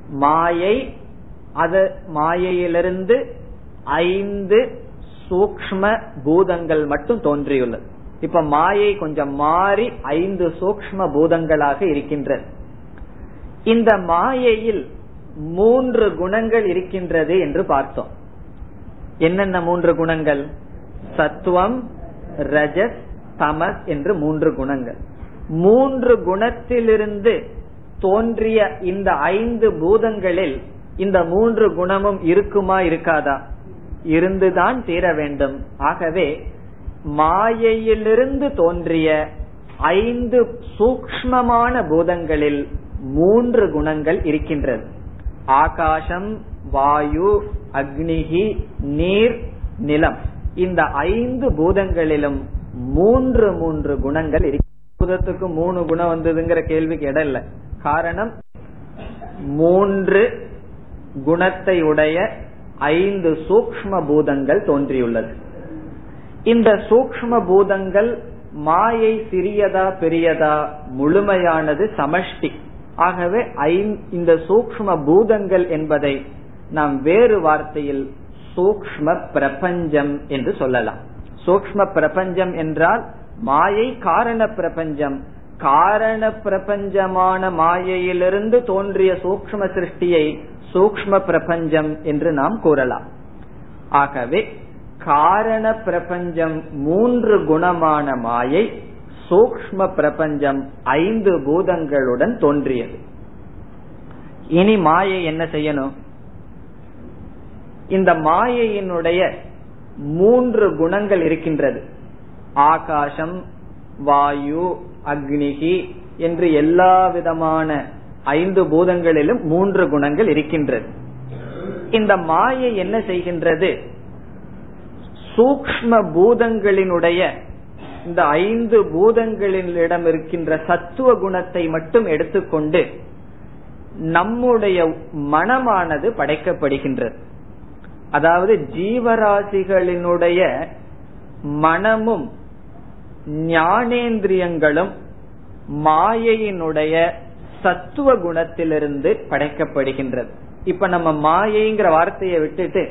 மாயை அது மாயையிலிருந்து ஐந்து சூக்ம பூதங்கள் மட்டும் தோன்றியுள்ளது. இப்ப மாயை கொஞ்சம் மாறி ஐந்து சூக்ம பூதங்களாக இருக்கின்றது. இந்த மாயையில் மூன்று குணங்கள் இருக்கின்றது என்று பார்த்தோம். என்னென்ன மூன்று குணங்கள்? சத்துவம் ரஜஸ் தமஸ் என்று மூன்று குணங்கள். மூன்று குணத்திலிருந்து தோன்றிய இந்த ஐந்து பூதங்களில் இந்த மூன்று குணமும் இருக்குமா இருக்காதா? இருந்துதான் தீர வேண்டும். ஆகவே மாயையிலிருந்து தோன்றிய ஐந்து சூக்மமான பூதங்களில் மூன்று குணங்கள் இருக்கின்றது. ஆகாசம் வாயு அக்னிகி நீர் நிலம். இந்த ஐந்து பூதங்களிலும் மூன்று மூன்று குணங்கள் பூதத்துக்கு மூணு குணம் வந்ததுங்கிற கேள்விக்கு இடம் இல்ல. காரணம் மூன்று குணத்தை உடைய ஐந்து சூக்ம பூதங்கள் தோன்றியுள்ளது. இந்த சூக்ம பூதங்கள் மாயை சிறியதா பெரியதா முழுமையானது சமஷ்டி. ஆகவே இந்த சூக்ம பூதங்கள் என்பதை நாம் வேறு வார்த்தையில் சூக்ம பிரபஞ்சம் என்று சொல்லலாம். சூக்ம பிரபஞ்சம் என்றால் மாயை காரண பிரபஞ்சம் காரண பிரபஞ்சமான மாயையிலிருந்து தோன்றிய சூக்ம சிருஷ்டியை சூக்ம பிரபஞ்சம் என்று நாம் கூறலாம். ஆகவே காரண பிரபஞ்சம் மூன்று குணமான மாயை சூக்ம பிரபஞ்சம் ஐந்து பூதங்களுடன் தோன்றியது. இனி மாயை என்ன செய்யணும்? இந்த மாயையினுடைய மூன்று குணங்கள் இருக்கின்றது. ஆகாசம் வாயு அக்னிகி என்று எல்லா விதமான ஐந்து பூதங்களிலும் மூன்று குணங்கள் இருக்கின்றது. இந்த மாயை என்ன செய்கின்றது? சூக்ம பூதங்களினுடைய இந்த ஐந்து பூதங்களிடம் இருக்கின்ற சத்துவ குணத்தை மட்டும் எடுத்துக்கொண்டு நம்முடைய மனமானது படைக்கப்படுகின்றது. அதாவது ஜீவராசிகளினுடைய மனமும் ஞானேந்திரியங்களும் மாயையினுடைய சத்துவ குணத்திலிருந்து படைக்கப்படுகின்றது. இப்ப நம்ம மாயைங்கிற வார்த்தையை விட்டுட்டு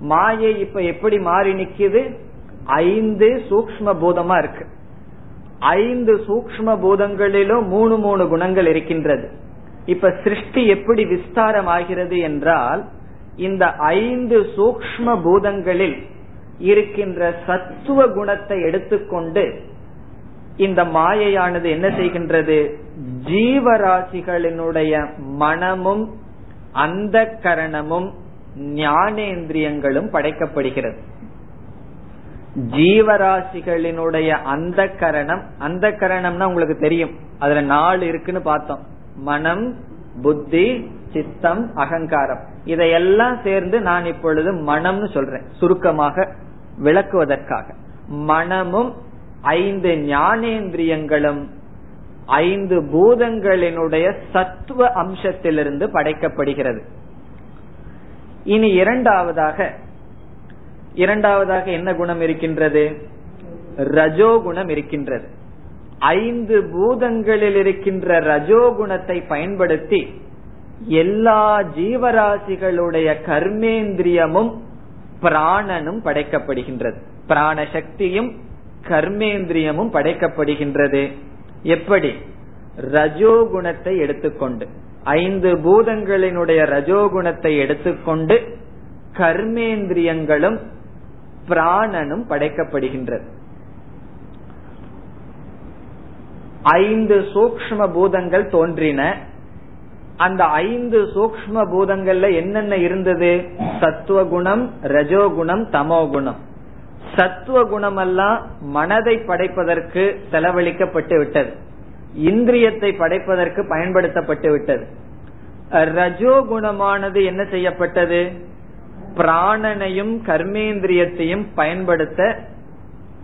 மாயை இப்ப எப்படி மாறி நிக்குது? ஐந்து சூக்ம பூதமா இருக்கு. ஐந்து சூக்ம பூதங்களிலும் மூணு மூணு குணங்கள் இருக்கின்றது. இப்ப சிருஷ்டி எப்படி விஸ்தாரம் ஆகிறது என்றால் இந்த ஐந்து சூக்ம பூதங்களில் இருக்கின்ற சத்துவ குணத்தை எடுத்துக்கொண்டு இந்த மாயையானது என்ன செய்கின்றது? ஜீவராசிகளினுடைய மனமும் அந்த கரணமும் ஞானேந்திரியங்களும் படைக்கப்படுகிறது. ஜீவராசிகளினுடைய அந்த கரணம் அந்த கரணம்னா உங்களுக்கு தெரியும். அதுல நாலு இருக்குன்னு பார்த்தோம். மனம் புத்தி சித்தம் அகங்காரம். இதையெல்லாம் சேர்ந்து நான் இப்பொழுது மனம்னு சொல்றேன். சுருக்கமாக விளக்குவதற்காக. மனமும் ஐந்து ஞானேந்திரியங்களும் ஐந்து பூதங்களினுடைய சத்துவ அம்சத்திலிருந்து படைக்கப்படுகிறது. இனி இரண்டாவதாக இரண்டாவதாக என்ன குணம் இருக்கின்றது? ரஜோகுணம் இருக்கின்றது. ஐந்து பூதங்களில் இருக்கின்ற ரஜோகுணத்தை பயன்படுத்தி எல்லா ஜீவராசிகளுடைய கர்மேந்திரியமும் பிராணனும் படைக்கப்படுகின்றது. பிராண சக்தியும் கர்மேந்திரியமும் படைக்கப்படுகின்றது. எப்படி? ரஜோகுணத்தை எடுத்துக்கொண்டு. ஐந்து பூதங்களினுடைய ரஜோகுணத்தை எடுத்துக்கொண்டு கர்மேந்திரியங்களும் பிராணனும் படைக்கப்படுகின்றது. ஐந்து சூக்ம பூதங்கள் தோன்றின. அந்த ஐந்து சூக்ம பூதங்கள்ல என்னென்ன இருந்தது? சத்துவ குணம் ரஜோகுணம் தமோ குணம் சத்துவ குணம் எல்லாம் மனதை படைப்பதற்கு செலவழிக்கப்பட்டு விட்டது. இந்திரியத்தை படைப்பதற்கு பயன்படுத்தப்பட்டு விட்டது. ரஜோகுணமானது என்ன செய்யப்பட்டது? பிராணனையும் கர்மேந்திரியத்தையும் பயன்படுத்த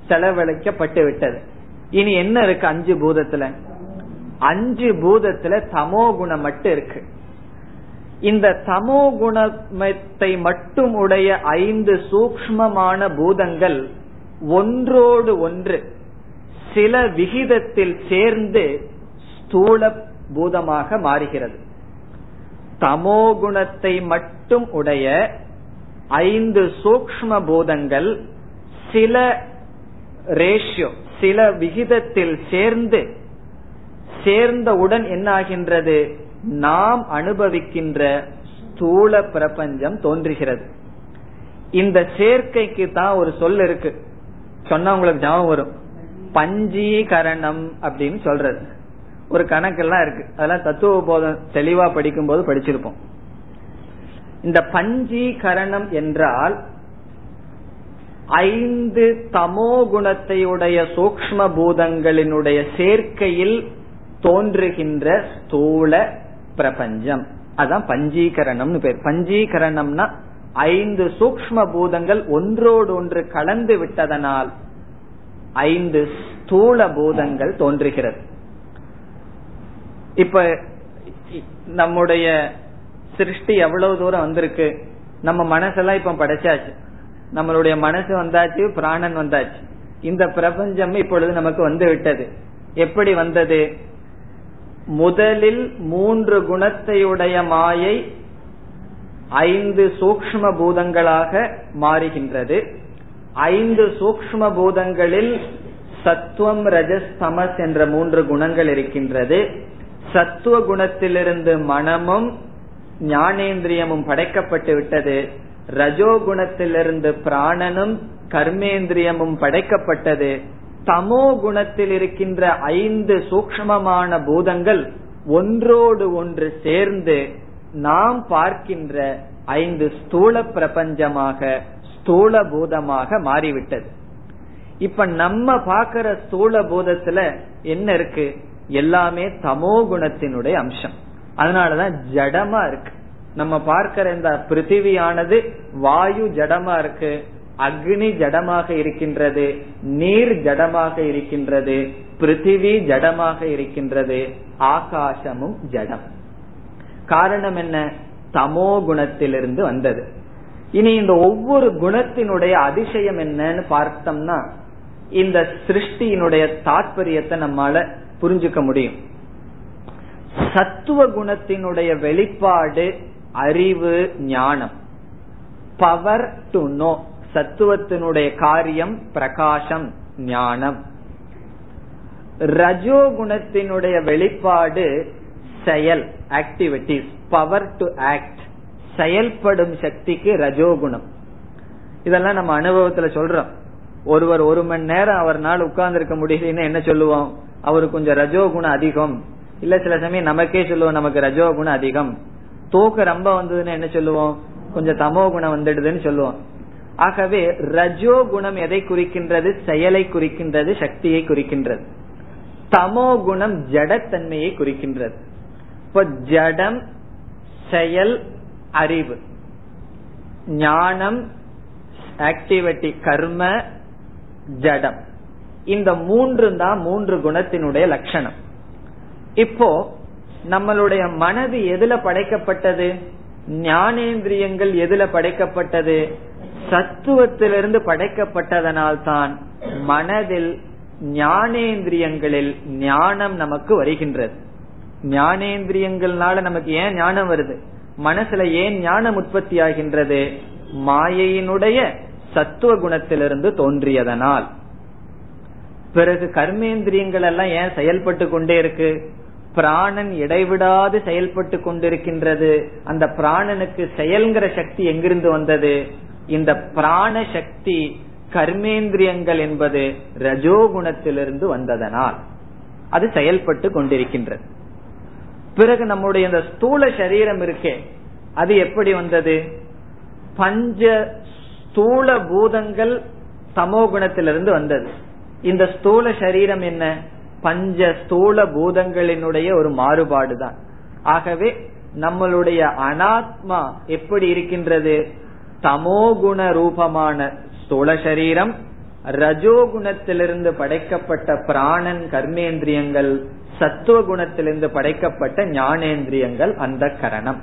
செலவழிக்கப்பட்டு விட்டது. இனி என்ன இருக்கு அஞ்சு பூதத்துல? அஞ்சு பூதத்துல தமோ குணம் மட்டும் இருக்கு. இந்த தமோ குணத்தை மட்டும் உடைய ஐந்து சூக்மமான பூதங்கள் ஒன்றோடு ஒன்று சில விகிதத்தில் சேர்ந்து ஸ்தூல பூதமாக மாறுகிறது. தமோ குணத்தை மட்டும் உடைய ஐந்து சூக்ம பூதங்கள் சில ரேஷியோ சில விகிதத்தில் சேர்ந்து சேர்ந்தவுடன் என்ன ஆகின்றது? நாம் அனுபவிக்கின்ற ஸ்தூல பிரபஞ்சம் தோன்றுகிறது. இந்த சேர்க்கைக்கு தான் ஒரு சொல் இருக்கு. சொன்னா உங்களுக்கு ஞாபகம் வரும். பஞ்சீகரணம் அப்படின்னு சொல்றது. ஒரு கணக்கெல்லாம் இருக்கு. அதெல்லாம் தத்துவ போதம் தெளிவா படிக்கும் போது படிச்சிருப்போம். இந்த பஞ்சீகரணம் என்றால் ஐந்து தமோ குணத்தையுடைய சூக்ம பூதங்களினுடைய சேர்க்கையில் தோன்றுகின்ற ஸ்தூல பிரபஞ்சம். அதான் பஞ்சீகரணம்னு பேர். பஞ்சீகரணம்னா ஐந்து சூக்ம பூதங்கள் ஒன்றோடு ஒன்று கலந்து விட்டதனால் ஐந்து ஸ்தூல பூதங்கள் தோன்றுகிறது. இப்ப நம்முடைய சிருஷ்டி எவ்வளவு தூரம் வந்திருக்கு? நம்ம மனசெல்லாம் இப்ப படைச்சாச்சு. நம்மளுடைய மனசு வந்தாச்சு பிராணன் வந்தாச்சு. இந்த பிரபஞ்சம் இப்பொழுது நமக்கு வந்து விட்டது. எப்படி வந்தது? முதலில் மூன்று குணத்தையுடைய மாயை ஐந்து சூக்ம பூதங்களாக மாறுகின்றது. ஐந்து சூக்ம பூதங்களில் சத்துவம் ரஜஸ் தமஸ் என்ற மூன்று குணங்கள் இருக்கின்றது. சத்துவ குணத்திலிருந்து மனமும் ஞானேந்திரியமும் படைக்கப்பட்டு விட்டது. ரஜோகுணத்திலிருந்து பிராணனும் கர்மேந்திரியமும் படைக்கப்பட்டது. தமோ குணத்தில் இருக்கின்ற ஐந்து சூக்மமான பூதங்கள் ஒன்றோடு ஒன்று சேர்ந்து நாம் பார்க்கின்ற ஐந்து ஸ்தூல பிரபஞ்சமாக ஸ்தூல பூதமாக மாறிவிட்டது. இப்ப நம்ம பாக்கிற ஸ்தூல பூதத்துல என்ன இருக்கு? எல்லாமே தமோ குணத்தினுடைய அம்சம். அதனாலதான் ஜடமா இருக்கு. நம்ம பார்க்கிற இந்த பிருத்திவியானது வாயு ஜடமா இருக்கு அக்னி ஜடமாக இருக்கின்றது நீர் ஜடமாக இருக்கின்றது பிருத்திவி ஜடமாக இருக்கின்றது ஆகாசமும் ஜடம். காரணம் என்ன? தமோ குணத்திலிருந்து வந்தது. இனி இந்த ஒவ்வொரு குணத்தினுடைய அதிசயம் என்னன்னு பார்த்தோம்னா இந்த சிருஷ்டியினுடைய தாற்பயத்தை நம்மால புரிஞ்சுக்க முடியும். சத்துவ குணத்தினுடைய வெளிப்பாடு அறிவு ஞானம். பவர் டு நோ சத்துவத்தினுடைய காரியம் பிரகாசம் ஞானம். ரஜோகுணத்தினுடைய வெளிப்பாடு செயல் ஆக்டிவிட்டிஸ் பவர் டு ஆக்ட் செயல்படும் சக்திக்கு ரஜோகுணம். இதெல்லாம் நம்ம அனுபவத்துல சொல்றோம். ஒருவர் ஒரு மணி நேரம் அவர்னால உட்கார்ந்து இருக்க முடியலன்னு என்ன சொல்லுவோம்? அவரு கொஞ்சம் ரஜோகுணம் அதிகம். இல்ல சில சமயம் நமக்கே சொல்லுவோம் நமக்கு ரஜோகுணம் அதிகம். தோக்கு ரொம்ப வந்ததுன்னு என்ன சொல்லுவோம்? கொஞ்சம் தமோ குணம் வந்துடுதுன்னு சொல்லுவோம். ஆகவே ரஜோ குணம் எதை குறிக்கின்றது? செயலை குறிக்கின்றது சக்தியை குறிக்கின்றது. தமோ குணம் ஜடத்தன்மையை குறிக்கின்றது. இப்போ ஜடம் செயல் அறிவு. ஞானம் ஆக்டிவிட்டி கர்ம ஜடம். இந்த மூன்று தான் மூன்று குணத்தினுடைய லட்சணம். இப்போ நம்மளுடைய மனது எதுல படைக்கப்பட்டது? ஞானேந்திரியங்கள் எதுல படைக்கப்பட்டது? சத்துவத்திலிருந்து படைக்கப்பட்டதனால் தான் மனதில் ஞானேந்திரியங்களில் ஞானம் நமக்கு வருகின்றது. ஞானேந்திரியங்கள்னால நமக்கு ஏன் ஞானம் வருது? மனசுல ஏன் ஞானம் உற்பத்தி ஆகின்றது? மாயையினுடைய சத்துவ குணத்திலிருந்து தோன்றியதனால். பிறகு கர்மேந்திரியங்கள் எல்லாம் ஏன் செயல்பட்டு கொண்டே இருக்கு? பிராணன் இடைவிடாது செயல்பட்டு கொண்டிருக்கின்றது. அந்த பிராணனுக்கு செயல்கிற சக்தி எங்கிருந்து வந்தது? இந்த பிராண சக்தி கர்மேந்திரியங்கள் என்பது ரஜோகுணத்திலிருந்து வந்ததனால் அது செயல்பட்டு கொண்டிருக்கின்றது. பிறகு நம்முடைய இந்த ஸ்தூல சரீரம் இருக்கே அது எப்படி வந்தது? பஞ்ச ஸ்தூல பூதங்கள் சமோகுணத்திலிருந்து வந்தது. இந்த ஸ்தூல சரீரம் என்ன? பஞ்ச ஸ்தூல பூதங்களினுடைய ஒரு மாறுபாடுதான். ஆகவே நம்மளுடைய அனாத்மா எப்படி இருக்கின்றது? தமோகுண ரூபமான ஸ்தூல சரீரம் ரஜோகுணத்திலிருந்து படைக்கப்பட்ட பிராணன் கர்மேந்திரியங்கள் சத்துவ குணத்திலிருந்து படைக்கப்பட்ட ஞானேந்திரியங்கள் அந்த கரணம்.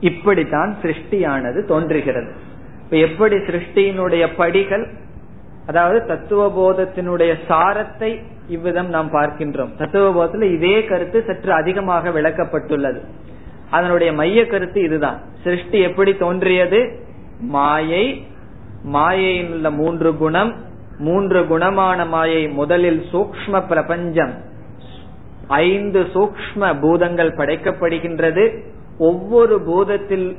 இப்படித்தான் சிருஷ்டியானது தோன்றுகிறது. இப்ப எப்படி சிருஷ்டியினுடைய படிகள் அதாவது தத்துவ போதத்தினுடைய சாரத்தை இவ்விதம் நாம் பார்க்கின்றோம். தத்துவ போதத்துல இதே கருத்து சற்று அதிகமாக விளக்கப்பட்டுள்ளது. அதனுடைய மைய கருத்து இதுதான். சிருஷ்டி எப்படி தோன்றியது? மாயை மாயையில் உள்ள மூன்று குணம் மூன்று குணமான மாயை முதலில் சூக்ம பிரபஞ்சம். ஐந்து சூக்ம பூதங்கள் படைக்கப்படுகின்றது. ஒவ்வொரு பூதத்தில்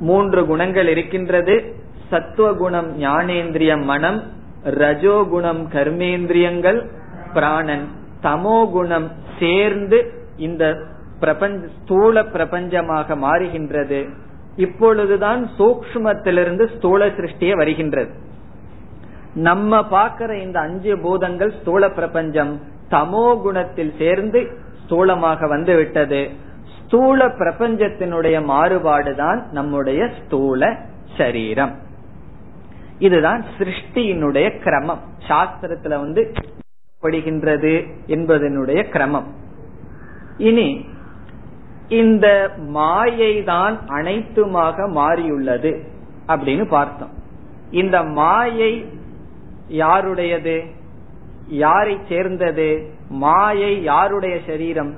மூன்று குணங்கள் இருக்கின்றது. சத்துவ குணம் ஞானேந்திரியம் மனம் ரஜோகுணம் கர்மேந்திரியங்கள் பிராணன். தமோ குணம் சேர்ந்து இந்த பிரபஞ்ச ஸ்தூல பிரபஞ்சமாக மாறுகின்றது. இப்பொழுதுதான் சூக்மத்திலிருந்து ஸ்தூல சிருஷ்டியே வருகின்றது. நம்ம பார்க்கிற இந்த அஞ்சு பூதங்கள் ஸ்தூல பிரபஞ்சம். தமோ குணத்தில் சேர்ந்து ஸ்தூலமாக வந்து விட்டது ஸ்தூல பிரபஞ்சத்தினுடைய மாறுபாடுதான் நம்முடைய ஸ்தூல சரீரம். இதுதான் சிருஷ்டியினுடைய கிரமம். சாஸ்திரத்துல வந்து படுகின்றது என்பதனுடைய கிரமம். இனி இந்த மாயை தான் அனைத்துமாக மாறியுள்ளது அப்படின்னு பார்த்தோம். இந்த மாயை யாருடையது? யாரை சேர்ந்தது? மாயை யாருடைய சரீரம்?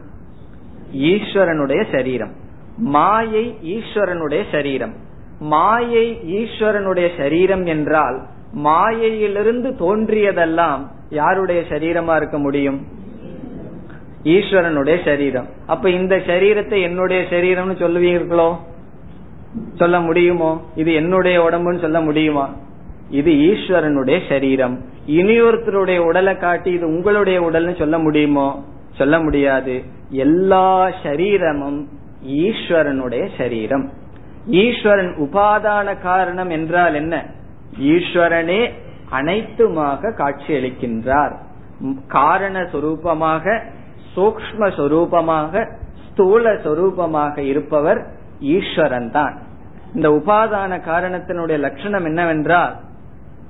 ஈஸ்வரனுடைய சரீரம். மாயை ஈஸ்வரனுடைய சரீரம். மாயை ஈஸ்வரனுடைய சரீரம் என்றால் மாயையிலிருந்து தோன்றியதெல்லாம் யாருடைய சரீரமா இருக்க முடியும்? ஈஸ்வரனுடைய சரீரம். அப்ப இந்த சரீரத்தை என்னுடைய சரீரம்னு சொல்லுவீர்களோ? சொல்ல முடியுமோ? இது என்னுடைய உடம்புன்னு சொல்ல முடியுமா? இது ஈஸ்வரனுடைய சரீரம். இனியொருத்தருடைய உடலை காட்டி இது உங்களுடைய உடல்னு சொல்ல முடியுமோ? சொல்ல முடியாது. எல்லா சரீரமும் ஈஸ்வரனுடைய சரீரம். ஈஸ்வரன் உபாதான காரணம் என்றால் என்ன? ஈஸ்வரனே அனைத்துமாக காட்சியளிக்கின்றார். காரண சொரூபமாக சூக்ம சொரூபமாக ஸ்தூல சொரூபமாக இருப்பவர் ஈஸ்வரன் தான். இந்த உபாதான காரணத்தினுடைய லட்சணம் என்னவென்றால்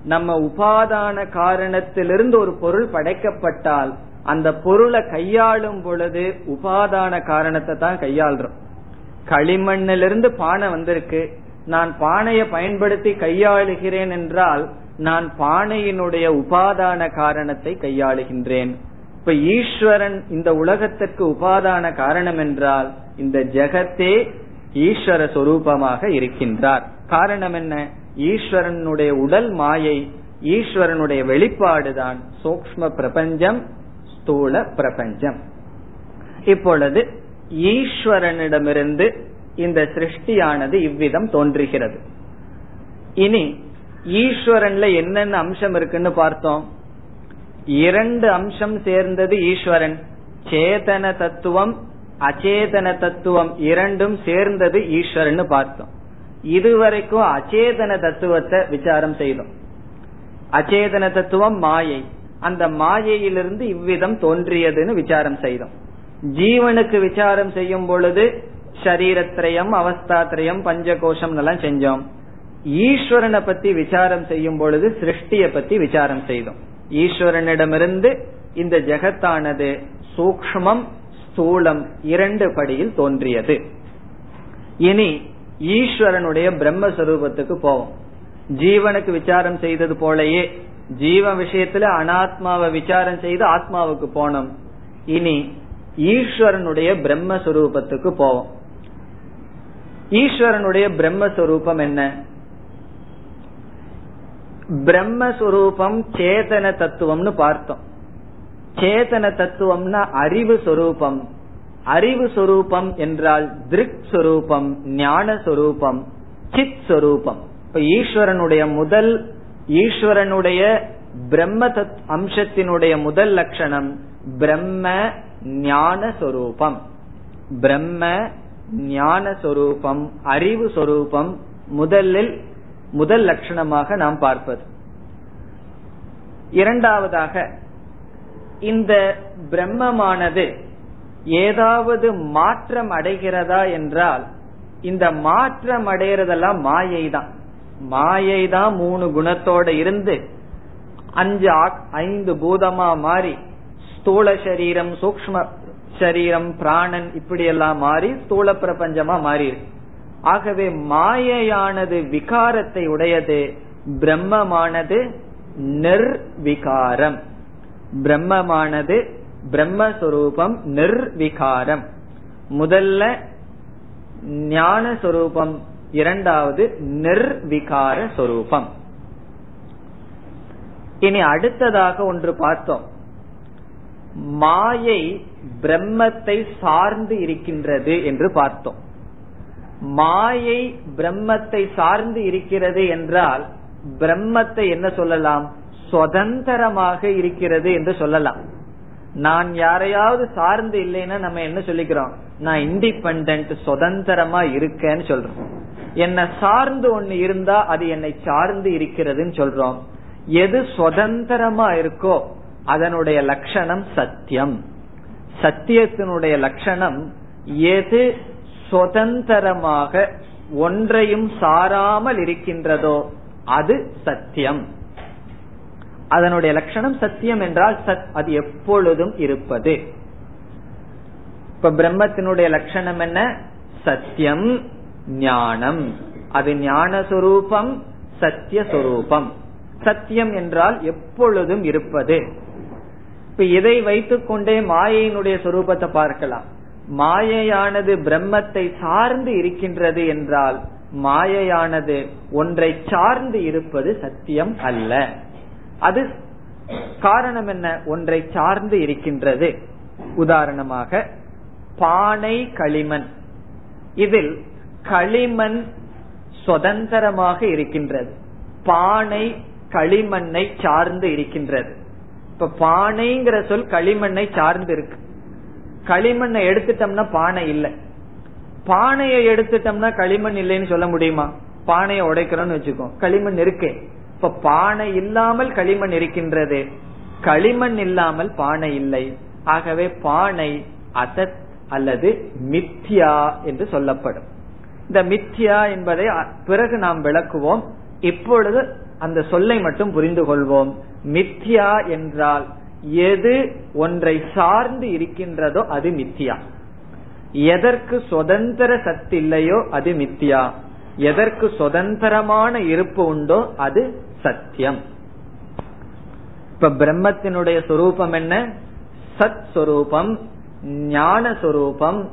நம்ம உபாதான காரணத்திலிருந்து ஒரு பொருள் படைக்கப்பட்டால் அந்த பொருளை கையாளும் பொழுது உபாதான காரணத்தை தான் கையாளுறோம். களிமண்ணிலிருந்து பானை வந்திருக்கு. நான் பானையை பயன்படுத்தி கையாளுகிறேன் என்றால் நான் பானையினுடைய உபாதான காரணத்தை கையாளுகின்றேன். இப்ப ஈஸ்வரன் இந்த உலகத்திற்கு உபாதான காரணம் என்றால் இந்த ஜெகத்தே ஈஸ்வர சொரூபமாக இருக்கின்றார். காரணம் என்ன? ஈஸ்வரனுடைய உடல் மாயை ஈஸ்வரனுடைய வெளிப்பாடுதான் சூக்ம பிரபஞ்சம் ஸ்தூல பிரபஞ்சம். இப்பொழுது ஈஸ்வரனிடமிருந்து இந்த சிருஷ்டியானது இவ்விதம் தோன்றுகிறது. இனி ஈஸ்வரன்ல என்னென்ன அம்சம் இருக்குன்னு பார்த்தோம். இரண்டு அம்சம் சேர்ந்தது ஈஸ்வரன். சேதன தத்துவம் அச்சேதன தத்துவம் இரண்டும் சேர்ந்தது ஈஸ்வரன் பார்த்தோம். இதுவரைக்கும் அச்சேதன தத்துவத்தை விசாரம் செய்தோம். அச்சேதன தத்துவம் மாயை. அந்த மாயையிலிருந்து இவ்விதம் தோன்றியதுன்னு விசாரம் செய்தோம். ஜீவனுக்கு விசாரம் செய்யும் பொழுது சரீரத்திரயம் அவஸ்தாத்திரயம் பஞ்சகோஷம் எல்லாம் செஞ்சோம். ஈஸ்வரனை பத்தி விசாரம் செய்யும் பொழுது சிருஷ்டிய பத்தி விசாரம் செய்தோம். ஈஸ்வரனிடமிருந்து இந்த ஜெகத்தானது சூக்மம் ஸ்தூலம் இரண்டு படியில் தோன்றியது. இனி ஈஸ்வரனுடைய பிரம்மஸ்வரூபத்துக்கு போவோம். ஜீவனுக்கு விசாரம் செய்தது போலயே ஜீவ விஷயத்துல அனாத்மாவை விசாரம் செய்து ஆத்மாவுக்கு போனோம். இனி ஈஸ்வரனுடைய பிரம்மஸ்வரூபத்துக்கு போவோம். ஈஸ்வரனுடைய பிரம்மஸ்வரூபம் என்ன? பிரம்மஸ்வரூபம் சேதன தத்துவம்னு பார்த்தோம். சேதன தத்துவம்னா அறிவு சொரூபம். அறிவு சொரூபம் என்றால் திருக் சொரூபம் ஞான சொரூபம் சித் சொரூபம். இப்ப ஈஸ்வரனுடைய முதல் ஈஸ்வரனுடைய பிரம்ம தத் அம்சத்தினுடைய முதல் லட்சணம் பிரம்ம ஞான பிரம்ம ஞான அறிவு சொரூபம் முதலில் முதல் லட்சணமாக நாம் பார்ப்பது. இரண்டாவதாக இந்த பிரம்மமானது ஏதாவது மாற்றம் அடைகிறதா என்றால் இந்த மாற்றம் அடைகிறதெல்லாம் மாயை தான் மாயை தான் மூணு குணத்தோட இருந்து அஞ்சு ஐந்து பூதமா மாறி ஸ்தூல சரீரம் சூக்ம சரீரம் பிராணன் இப்படி எல்லாம் மாறி ஸ்தூல பிரபஞ்சமா மாறி ஆகவே மாயையானது விகாரத்தை உடையது பிரம்மமானது நிர்விகாரம். பிரம்மமானது பிரம்மஸ்வரூபம் நிர்விகாரம். முதல்ல ஞான சொரூபம் இரண்டாவது நிர்விகார சொரூபம் இனி அடுத்ததாக ஒன்று பார்த்தோம். மாயை பிரம்மத்தை சார்ந்து இருக்கின்றது என்று பார்த்தோம். மாயை பிரம்மத்தை சார்ந்து இருக்கிறது என்றால் பிரம்மத்தை என்ன சொல்லலாம்? சுதந்திரமாக இருக்கிறது என்று சொல்லலாம். நான் யாரையாவது சார்ந்து இல்லைன்னா நம்ம என்ன சொல்லிக்கிறோம்? நான் இண்டிபெண்ட் சுதந்திரமா இருக்கேன்னு சொல்றோம். என்ன சார்ந்து ஒண்ணு இருந்தா அது என்னை சார்ந்து இருக்கிறதுன்னு சொல்றோம். எது சுதந்திரமா இருக்கோ அதனுடைய லட்சணம் சத்தியம். சத்தியத்தினுடைய லட்சணம் எது சுதந்திரமாக ஒன்றையும் சாராமல் இருக்கின்றதோ அது சத்தியம். அதனுடைய லட்சணம் சத்தியம் என்றால் சத் அது எப்பொழுதும் இருப்பது. இப்ப பிரம்மத்தினுடைய லட்சணம் என்ன? சத்தியம் ஞானம். அது ஞான சொரூபம் சத்திய சொரூபம் சத்தியம் என்றால் எப்பொழுதும் இருப்பது. இப்ப இதை வைத்துக்கொண்டே மாயையினுடைய சொரூபத்தை பார்க்கலாம். மாயையானது பிரம்மத்தை சார்ந்து இருக்கின்றது என்றால் மாயையானது ஒன்றை சார்ந்து இருப்பது சத்தியம் அல்ல. அது காரணம் என்ன? ஒன்றை சார்ந்து இருக்கின்றது. உதாரணமாக பானை களிமண். இதில் களிமண் சுதந்திரமாக இருக்கின்றது. பானை களிமண்ணை சார்ந்து இருக்கின்றது. இப்ப பானைங்கிற சொல் களிமண்ணை சார்ந்து இருக்கு. களிமண்ணை எடுத்துட்டோம்னா பானை இல்லை. பானையை எடுத்துட்டோம்னா களிமண் இல்லைன்னு சொல்ல முடியுமா? பானையை உடைக்கிறோம்னு வச்சுக்கோ. களிமண் இருக்கே. இப்ப பானை இல்லாமல் களிமண் இருக்கின்றது. களிமண் இல்லாமல் பானை இல்லை. ஆகவே பானை அசத் அல்லது மித்யா என்று சொல்லப்படும். இந்த மித்யா என்பதை பிறகு நாம் விளக்குவோம். இப்பொழுது அந்த சொல்லை மட்டும் புரிந்து கொள்வோம். மித்யா என்றால் எது ஒன்றை சார்ந்து இருக்கின்றதோ அது மித்தியா எதற்கு சுதந்திர சத்து இல்லையோ அது மித்தியா எதற்கு சுதந்திரமான இருப்பு உண்டோ அது சத்தியம். இப்ப பிரம்மத்தினுடைய சொரூபம் என்ன? சத் சொரூபம் ஞான சொரூபம்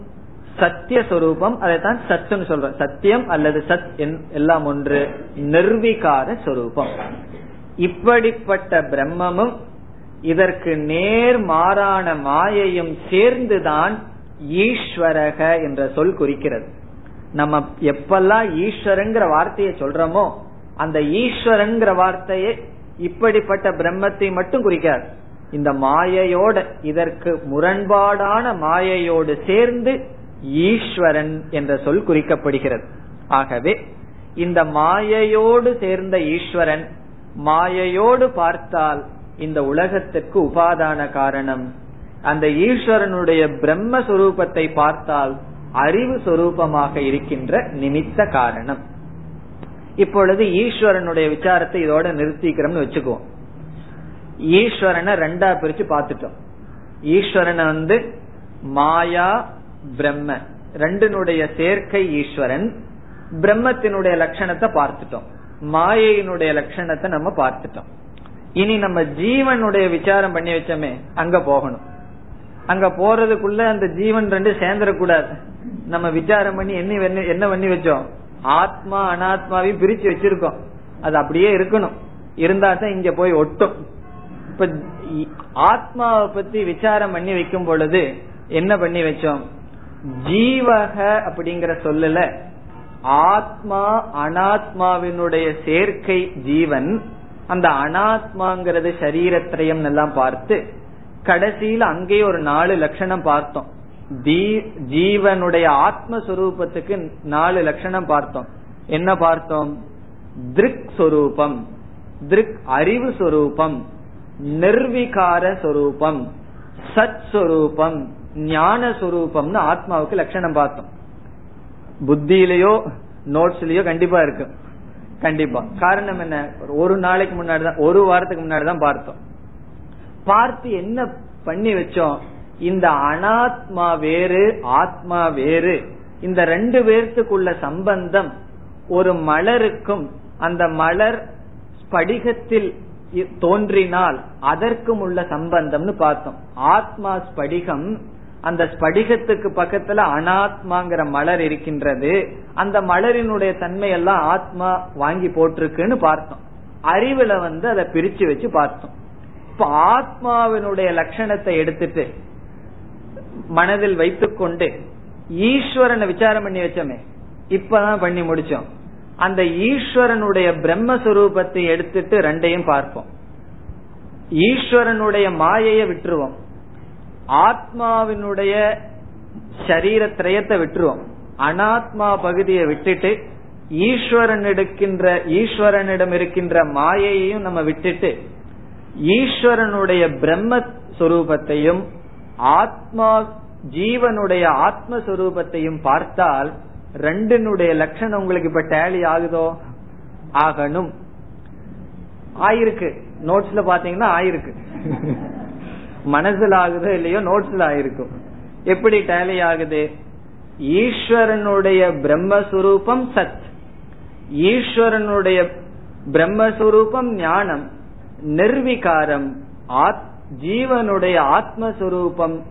சத்திய சொரூபம் அதைத்தான் சத்துன்னு சொல்ற சத்தியம் அல்லது சத் எல்லாம் ஒன்று. நிர்விகார சொரூபம் இப்படிப்பட்ட பிரம்மமும் இதற்கு நேர் மாறான மாயையும் சேர்ந்துதான் ஈஸ்வரக என்ற சொல் குறிக்கிறது. நம்ம எப்பெல்லாம் ஈஸ்வரங்கிற வார்த்தையை சொல்றோமோ அந்த ஈஸ்வரங்கிற வார்த்தையை இப்படிப்பட்ட பிரம்மத்தை மட்டும் குறிக்காது. இந்த மாயையோட இதற்கு முரண்பாடான மாயையோடு சேர்ந்து ஈஸ்வரன் என்ற சொல் குறிக்கப்படுகிறது. ஆகவே இந்த மாயையோடு சேர்ந்த ஈஸ்வரன் மாயையோடு பார்த்தால் இந்த உலகத்துக்கு உபாதான காரணம். அந்த ஈஸ்வரனுடைய பிரம்மஸ்வரூபத்தை பார்த்தால் அறிவு சொரூபமாக இருக்கின்ற நிமித்த காரணம். இப்பொழுது ஈஸ்வரனுடைய விசாரத்தை இதோட நிறுத்திக்கிறோம்னு வச்சுக்குவோம். ஈஸ்வரனை ரெண்டா பிரிச்சு பார்த்துட்டோம். ஈஸ்வரனை வந்து மாயா பிரம்ம. ரெண்டினுடைய சேர்க்கை ஈஸ்வரன். பிரம்மத்தினுடைய லட்சணத்தை பார்த்துட்டோம். மாயையினுடைய லட்சணத்தை நம்ம பார்த்துட்டோம். இனி நம்ம ஜீவனுடைய விசாரம் பண்ணி வச்சோமே அங்க போகணும். அங்க போறதுக்குள்ள அந்த ஜீவன் ரெண்டு சேர்ந்துடக்கூடாது நம்ம விசாரம் பண்ணி என்ன என்ன பண்ணி வச்சோம்? ஆத்மா அனாத்மாவையும் பிரிச்சு வச்சிருக்கோம். அது அப்படியே இருக்கணும். இருந்தா தான் இங்க போய் ஒட்டும். இப்ப ஆத்மாவை பத்தி விசாரம் பண்ணி வைக்கும் பொழுது என்ன பண்ணி வச்சோம்? ஜீவக அப்படிங்கிற சொல்லல ஆத்மா அனாத்மாவினுடைய சேர்க்கை ஜீவன் அந்த அனாத்மாங்கிறது சரீரத்திரயம் எல்லாம் பார்த்து கடைசியில் அங்கேயே ஒரு நாலு லட்சணம் பார்த்தோம். ஜீவனுடைய ஆத்மஸ்வரூபத்துக்கு நாலு லட்சணம் பார்த்தோம். என்ன பார்த்தோம்? திருக் சொரூபம் திருக் அறிவு சொரூபம் நிர்விகார சொரூபம் சத் சொரூபம் ஞான சொரூபம்னு ஆத்மாவுக்கு லட்சணம் பார்த்தோம். புத்தியிலயோ நோட்ஸ்லயோ கண்டிப்பா இருக்கு. கண்டிப்பா. காரணம் என்ன? ஒரு நாளைக்கு முன்னாடி தான் ஒரு வாரத்துக்கு முன்னாடி தான் பார்த்தோம். பார்த்து என்ன பண்ணி வச்சோம்? இந்த அனாத்மா வேறு ஆத்மா வேறு. இந்த ரெண்டு பேர்த்துக்குள்ள சம்பந்தம் ஒரு மலருக்கும் அந்த மலர் ஸ்படிகத்தில் தோன்றினால் அதற்கும் உள்ள சம்பந்தம்னு பார்த்தோம். ஆத்மா ஸ்படிகம் அந்த ஸ்படிகத்துக்கு பக்கத்துல அனாத்மாங்கிற மலர் இருக்கின்றது. அந்த மலரினுடைய தன்மை எல்லாம் ஆத்மா வாங்கி போட்டிருக்குன்னு பார்த்தோம். அறிவுல வந்து அதை பிரிச்சு வச்சு பார்த்தோம். இப்ப ஆத்மாவினுடைய லட்சணத்தை எடுத்துட்டு மனதில் வைத்துக்கொண்டு ஈஸ்வரனை விசாரம் பண்ணி வச்சோமே இப்பதான் பண்ணி முடிச்சோம். அந்த ஈஸ்வரனுடைய பிரம்மஸ்வரூபத்தை எடுத்துட்டு ரெண்டையும் பார்ப்போம். ஈஸ்வரனுடைய மாயையை விட்டுருவோம். ஆத்மாவினுடைய சரீர திரயத்தை விட்டுருவோம். அனாத்மா பகுதியை விட்டுட்டு ஈஸ்வரன் எடுக்கின்ற ஈஸ்வரனிடம் இருக்கின்ற மாயையையும் நம்ம விட்டுட்டு ஈஸ்வரனுடைய பிரம்மஸ்வரூபத்தையும் ஆத்மா ஜீவனுடைய ஆத்மஸ்வரூபத்தையும் பார்த்தால் ரெண்டினுடைய லட்சணம் உங்களுக்கு இப்ப டேலி ஆகுதோ? ஆகணும். ஆயிருக்கு. நோட்ஸ்ல பாத்தீங்கன்னா ஆயிருக்கு. மனசுல ஆகுதோ இல்லையோ நோட்ஸ்ல ஆயிருக்கும் எப்படி டேலி ஆகுது? ஈஸ்வரனுடைய பிரம்மஸ்வரூபம் சத். ஈஸ்வரனுடைய பிரம்மஸ்வரூபம் ஞானம். நிர்விகாரம் ஜீவனுடைய ஆத்மஸ்வரூபம்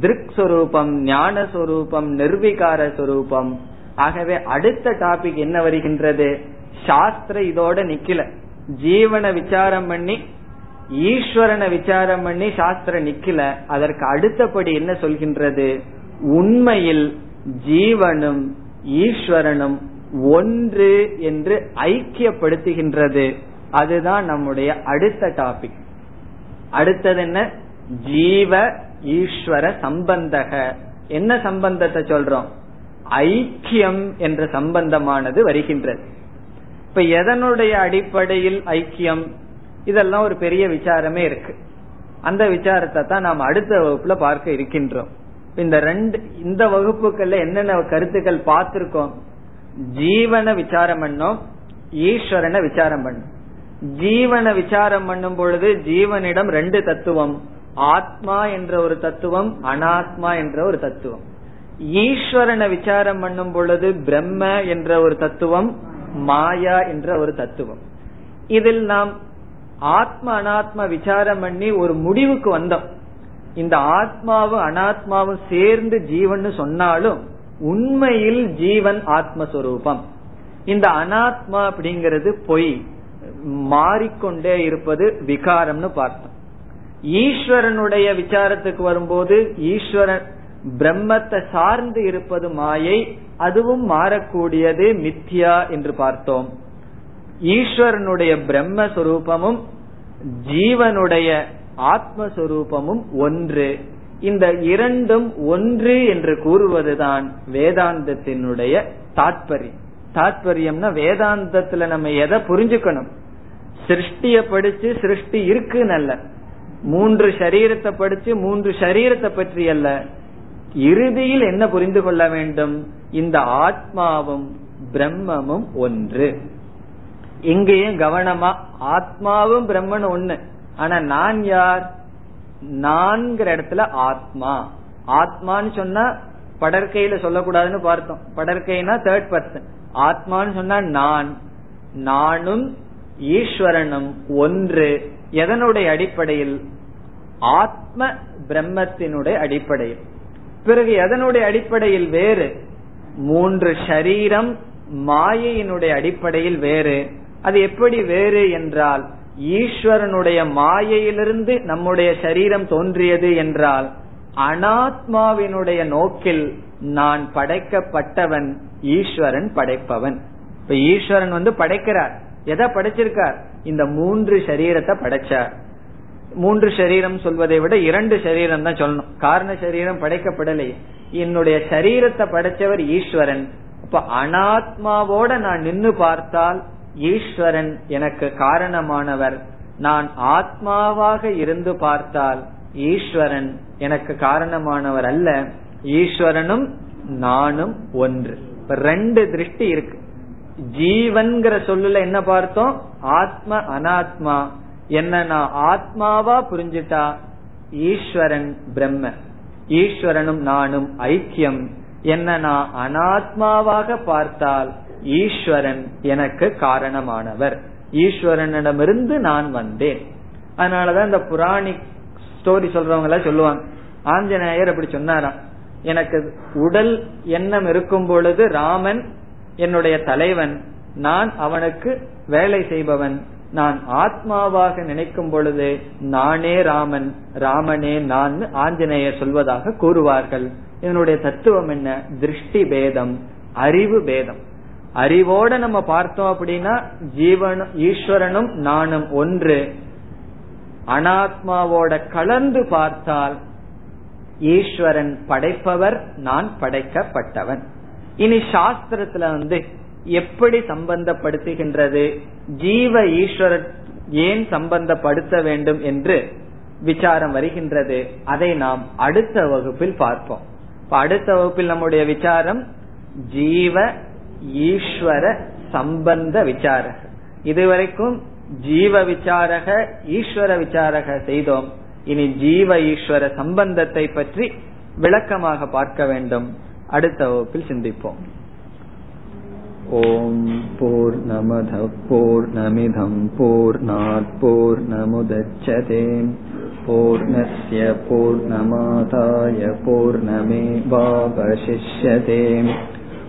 திருக் சொரூபம் ஞான சொரூபம் நிர்விகார சொரூபம் ஆகவே அடுத்த டாபிக் என்ன வருகின்றது? சாஸ்திர இதோட நிக்கல. ஜீவனை விசாரம் பண்ணி ஈஸ்வரனை விசாரம் பண்ணி சாஸ்திர நிக்கல. அதற்கு அடுத்தபடி என்ன சொல்கின்றது? உண்மையில் ஜீவனும் ஈஸ்வரனும் ஒன்று என்று ஐக்கியப்படுத்துகின்றது. அதுதான் நம்முடைய அடுத்த டாபிக் அடுத்தது என்ன? ஜீவ ஈஸ்வர சம்பந்தக. என்ன சம்பந்தத்தை சொல்றோம்? ஐக்கியம் என்ற சம்பந்தமானது வருகின்றது. இப்ப எதனுடைய அடிப்படையில் ஐக்கியம்? இதெல்லாம் ஒரு பெரிய விசாரமே இருக்கு. அந்த விசாரத்தை தான் நாம் அடுத்த வகுப்புல பார்க்க இருக்கின்றோம். இந்த ரெண்டு இந்த வகுப்புகள்ல என்னென்ன கருத்துக்கள் பார்த்திருக்கோம்? ஜீவன விசாரம் பண்ணோம் ஈஸ்வரனை விசாரம் பண்ணும். ஜீவன விசாரம் பண்ணும் பொழுது ஜீவனிடம் ரெண்டு தத்துவம் ஆத்மா என்ற ஒரு தத்துவம் அனாத்மா என்ற ஒரு தத்துவம். ஈஸ்வரனை விசாரம் பண்ணும் பொழுது பிரம்ம என்ற ஒரு தத்துவம் மாயா என்ற ஒரு தத்துவம். இதில் நாம் ஆத்ம அனாத்மா விசாரம் பண்ணி ஒரு முடிவுக்கு வந்தோம். இந்த ஆத்மாவும் அனாத்மாவும் சேர்ந்து ஜீவன் சொன்னாலும் உண்மையில் ஜீவன் ஆத்மஸ்வரூபம். இந்த அனாத்மா அப்படிங்கிறது பொய். மாறிக்கொண்டே இருப்பது விகாரம்னு பார்த்தோம். ஈஸ்வரனுடைய விசாரத்துக்கு வரும்போது ஈஸ்வரன் பிரம்மத்தை சார்ந்து இருப்பது மாயை அதுவும் மாறக்கூடியது மித்யா என்று பார்த்தோம். ஈஸ்வரனுடைய பிரம்மஸ்வரூபமும் ஜீவனுடைய ஆத்மஸ்வரூபமும் ஒன்று. இந்த இரண்டும் ஒன்று என்று கூறுவதுதான் வேதாந்தத்தினுடைய தாற்பயம் தாற்பயம்னா வேதாந்தத்துல நம்ம எதை புரிஞ்சுக்கணும்? சிருஷ்டிய படிச்சு சிருஷ்டி இருக்கு நல்ல மூன்று சரீரத்தை படிச்சு மூன்று சரீரத்தை பற்றி அல்ல. இறுதியில் என்ன புரிந்து கொள்ள வேண்டும்? இந்த ஆத்மாவும் பிரம்மமும் ஒன்று. இங்கேயும் கவனமா ஆத்மாவும் பிரம்மன் ஒண்ணு. ஆனா நான் யார்? நான்கிற இடத்துல ஆத்மா. ஆத்மான்னு சொன்னா படற்கையில சொல்லக்கூடாதுன்னு பார்த்தோம். படற்கைனா தேர்ட் பர்சன் ஆத்மான்னு சொன்னா நான். நானும் ஈஸ்வரனும் ஒன்று. எதனுடைய அடிப்படையில்? ஆத்ம பிரம்மத்தினுடைய அடிப்படையில். பிறகு எதனுடைய அடிப்படையில் வேறு? மூன்று ஷரீரம் மாயையினுடைய அடிப்படையில் வேறு. அது எப்படி வேறு என்றால் ஈஸ்வரனுடைய மாயையிலிருந்து நம்முடைய சரீரம் தோன்றியது என்றால் அனாத்மாவினுடைய நோக்கில் நான் படைக்கப்பட்டவன் ஈஸ்வரன் படைப்பவன். இப்ப ஈஸ்வரன் வந்து படைக்கிறார். எதை படைச்சிருக்கார்? இந்த மூன்று சரீரத்தை படைச்சார். மூன்று சரீரம் சொல்வதை விட இரண்டு சரீரம் தான் சொல்லணும். காரண சரீரம் படைக்கப்படலை என்னுடைய சரீரத்தை படைச்சவர் ஈஸ்வரன். இப்ப அனாத்மாவோட நான் நின்னு பார்த்தால் ஈஸ்வரன் எனக்கு காரணமானவர். நான் ஆத்மாவாக இருந்து பார்த்தால் ஈஸ்வரன் எனக்கு காரணமானவர் அல்ல. ஈஸ்வரனும் நானும் ஒன்று. ரெண்டு திருஷ்டி இருக்கு. ஜீவன்கிற சொல்லுல என்ன பார்த்தோம்? ஆத்ம அனாத்மா. என்ன நான் ஆத்மாவா புரிஞ்சுட்டா? ஈஸ்வரன் பிரம்ம. ஈஸ்வரனும் நானும் ஐக்கியம். என்ன நான் அனாத்மாவாக பார்த்தால் ஈஸ்வரன் எனக்கு காரணமானவர். ஈஸ்வரனிடமிருந்து நான் வந்தேன். அதனாலதான் இந்த புராணிக் ஸ்டோரி சொல்றவங்க எல்லாம் சொல்லுவாங்க. ஆஞ்சநேயர் அப்படி சொன்னாராம். எனக்கு உடல் எண்ணம் இருக்கும் பொழுது ராமன் என்னுடைய தலைவன். நான் அவனுக்கு வேலை செய்பவன். நான் ஆத்மாவாக நினைக்கும் பொழுது நானே ராமன் ராமனே நான் ஆஞ்சநேயர் சொல்வதாக கூறுவார்கள். இதனுடைய தத்துவம் என்ன? திருஷ்டி பேதம் அறிவு பேதம். அறிவோட நம்ம பார்த்தோம் அப்படின்னா ஜீவனும் ஈஸ்வரனும் நானும் ஒன்று. அனாத்மாவோட கலந்து பார்த்தால் ஈஸ்வரன் படைப்பவர் நான் படைக்கப்பட்டவன். இனி சாஸ்திரத்துல வந்து எப்படி சம்பந்தப்படுத்துகின்றது? ஜீவ ஈஸ்வரன் ஏன் சம்பந்தப்படுத்த வேண்டும் என்று விசாரம் வருகின்றது. அதை நாம் அடுத்த வகுப்பில் பார்ப்போம். அடுத்த வகுப்பில் நம்முடைய விசாரம் ஜீவ ஈஸ்வர சம்பந்த விசாரக இதுவரைக்கும் ஜீவ விசாரக ஈஸ்வர விசாரக செய்தோம் இனி ஜீவ ஈஸ்வர சம்பந்தத்தை பற்றி விளக்கமாக பார்க்க வேண்டும் அடுத்த வகுப்பில் சிந்திப்போம் ஓம் போர் நமத போர் நமிதம் போர் போர் நமுதச்சதேம் पूर्णस्य पूर्णमादाय पूर्णमेवावशिष्यते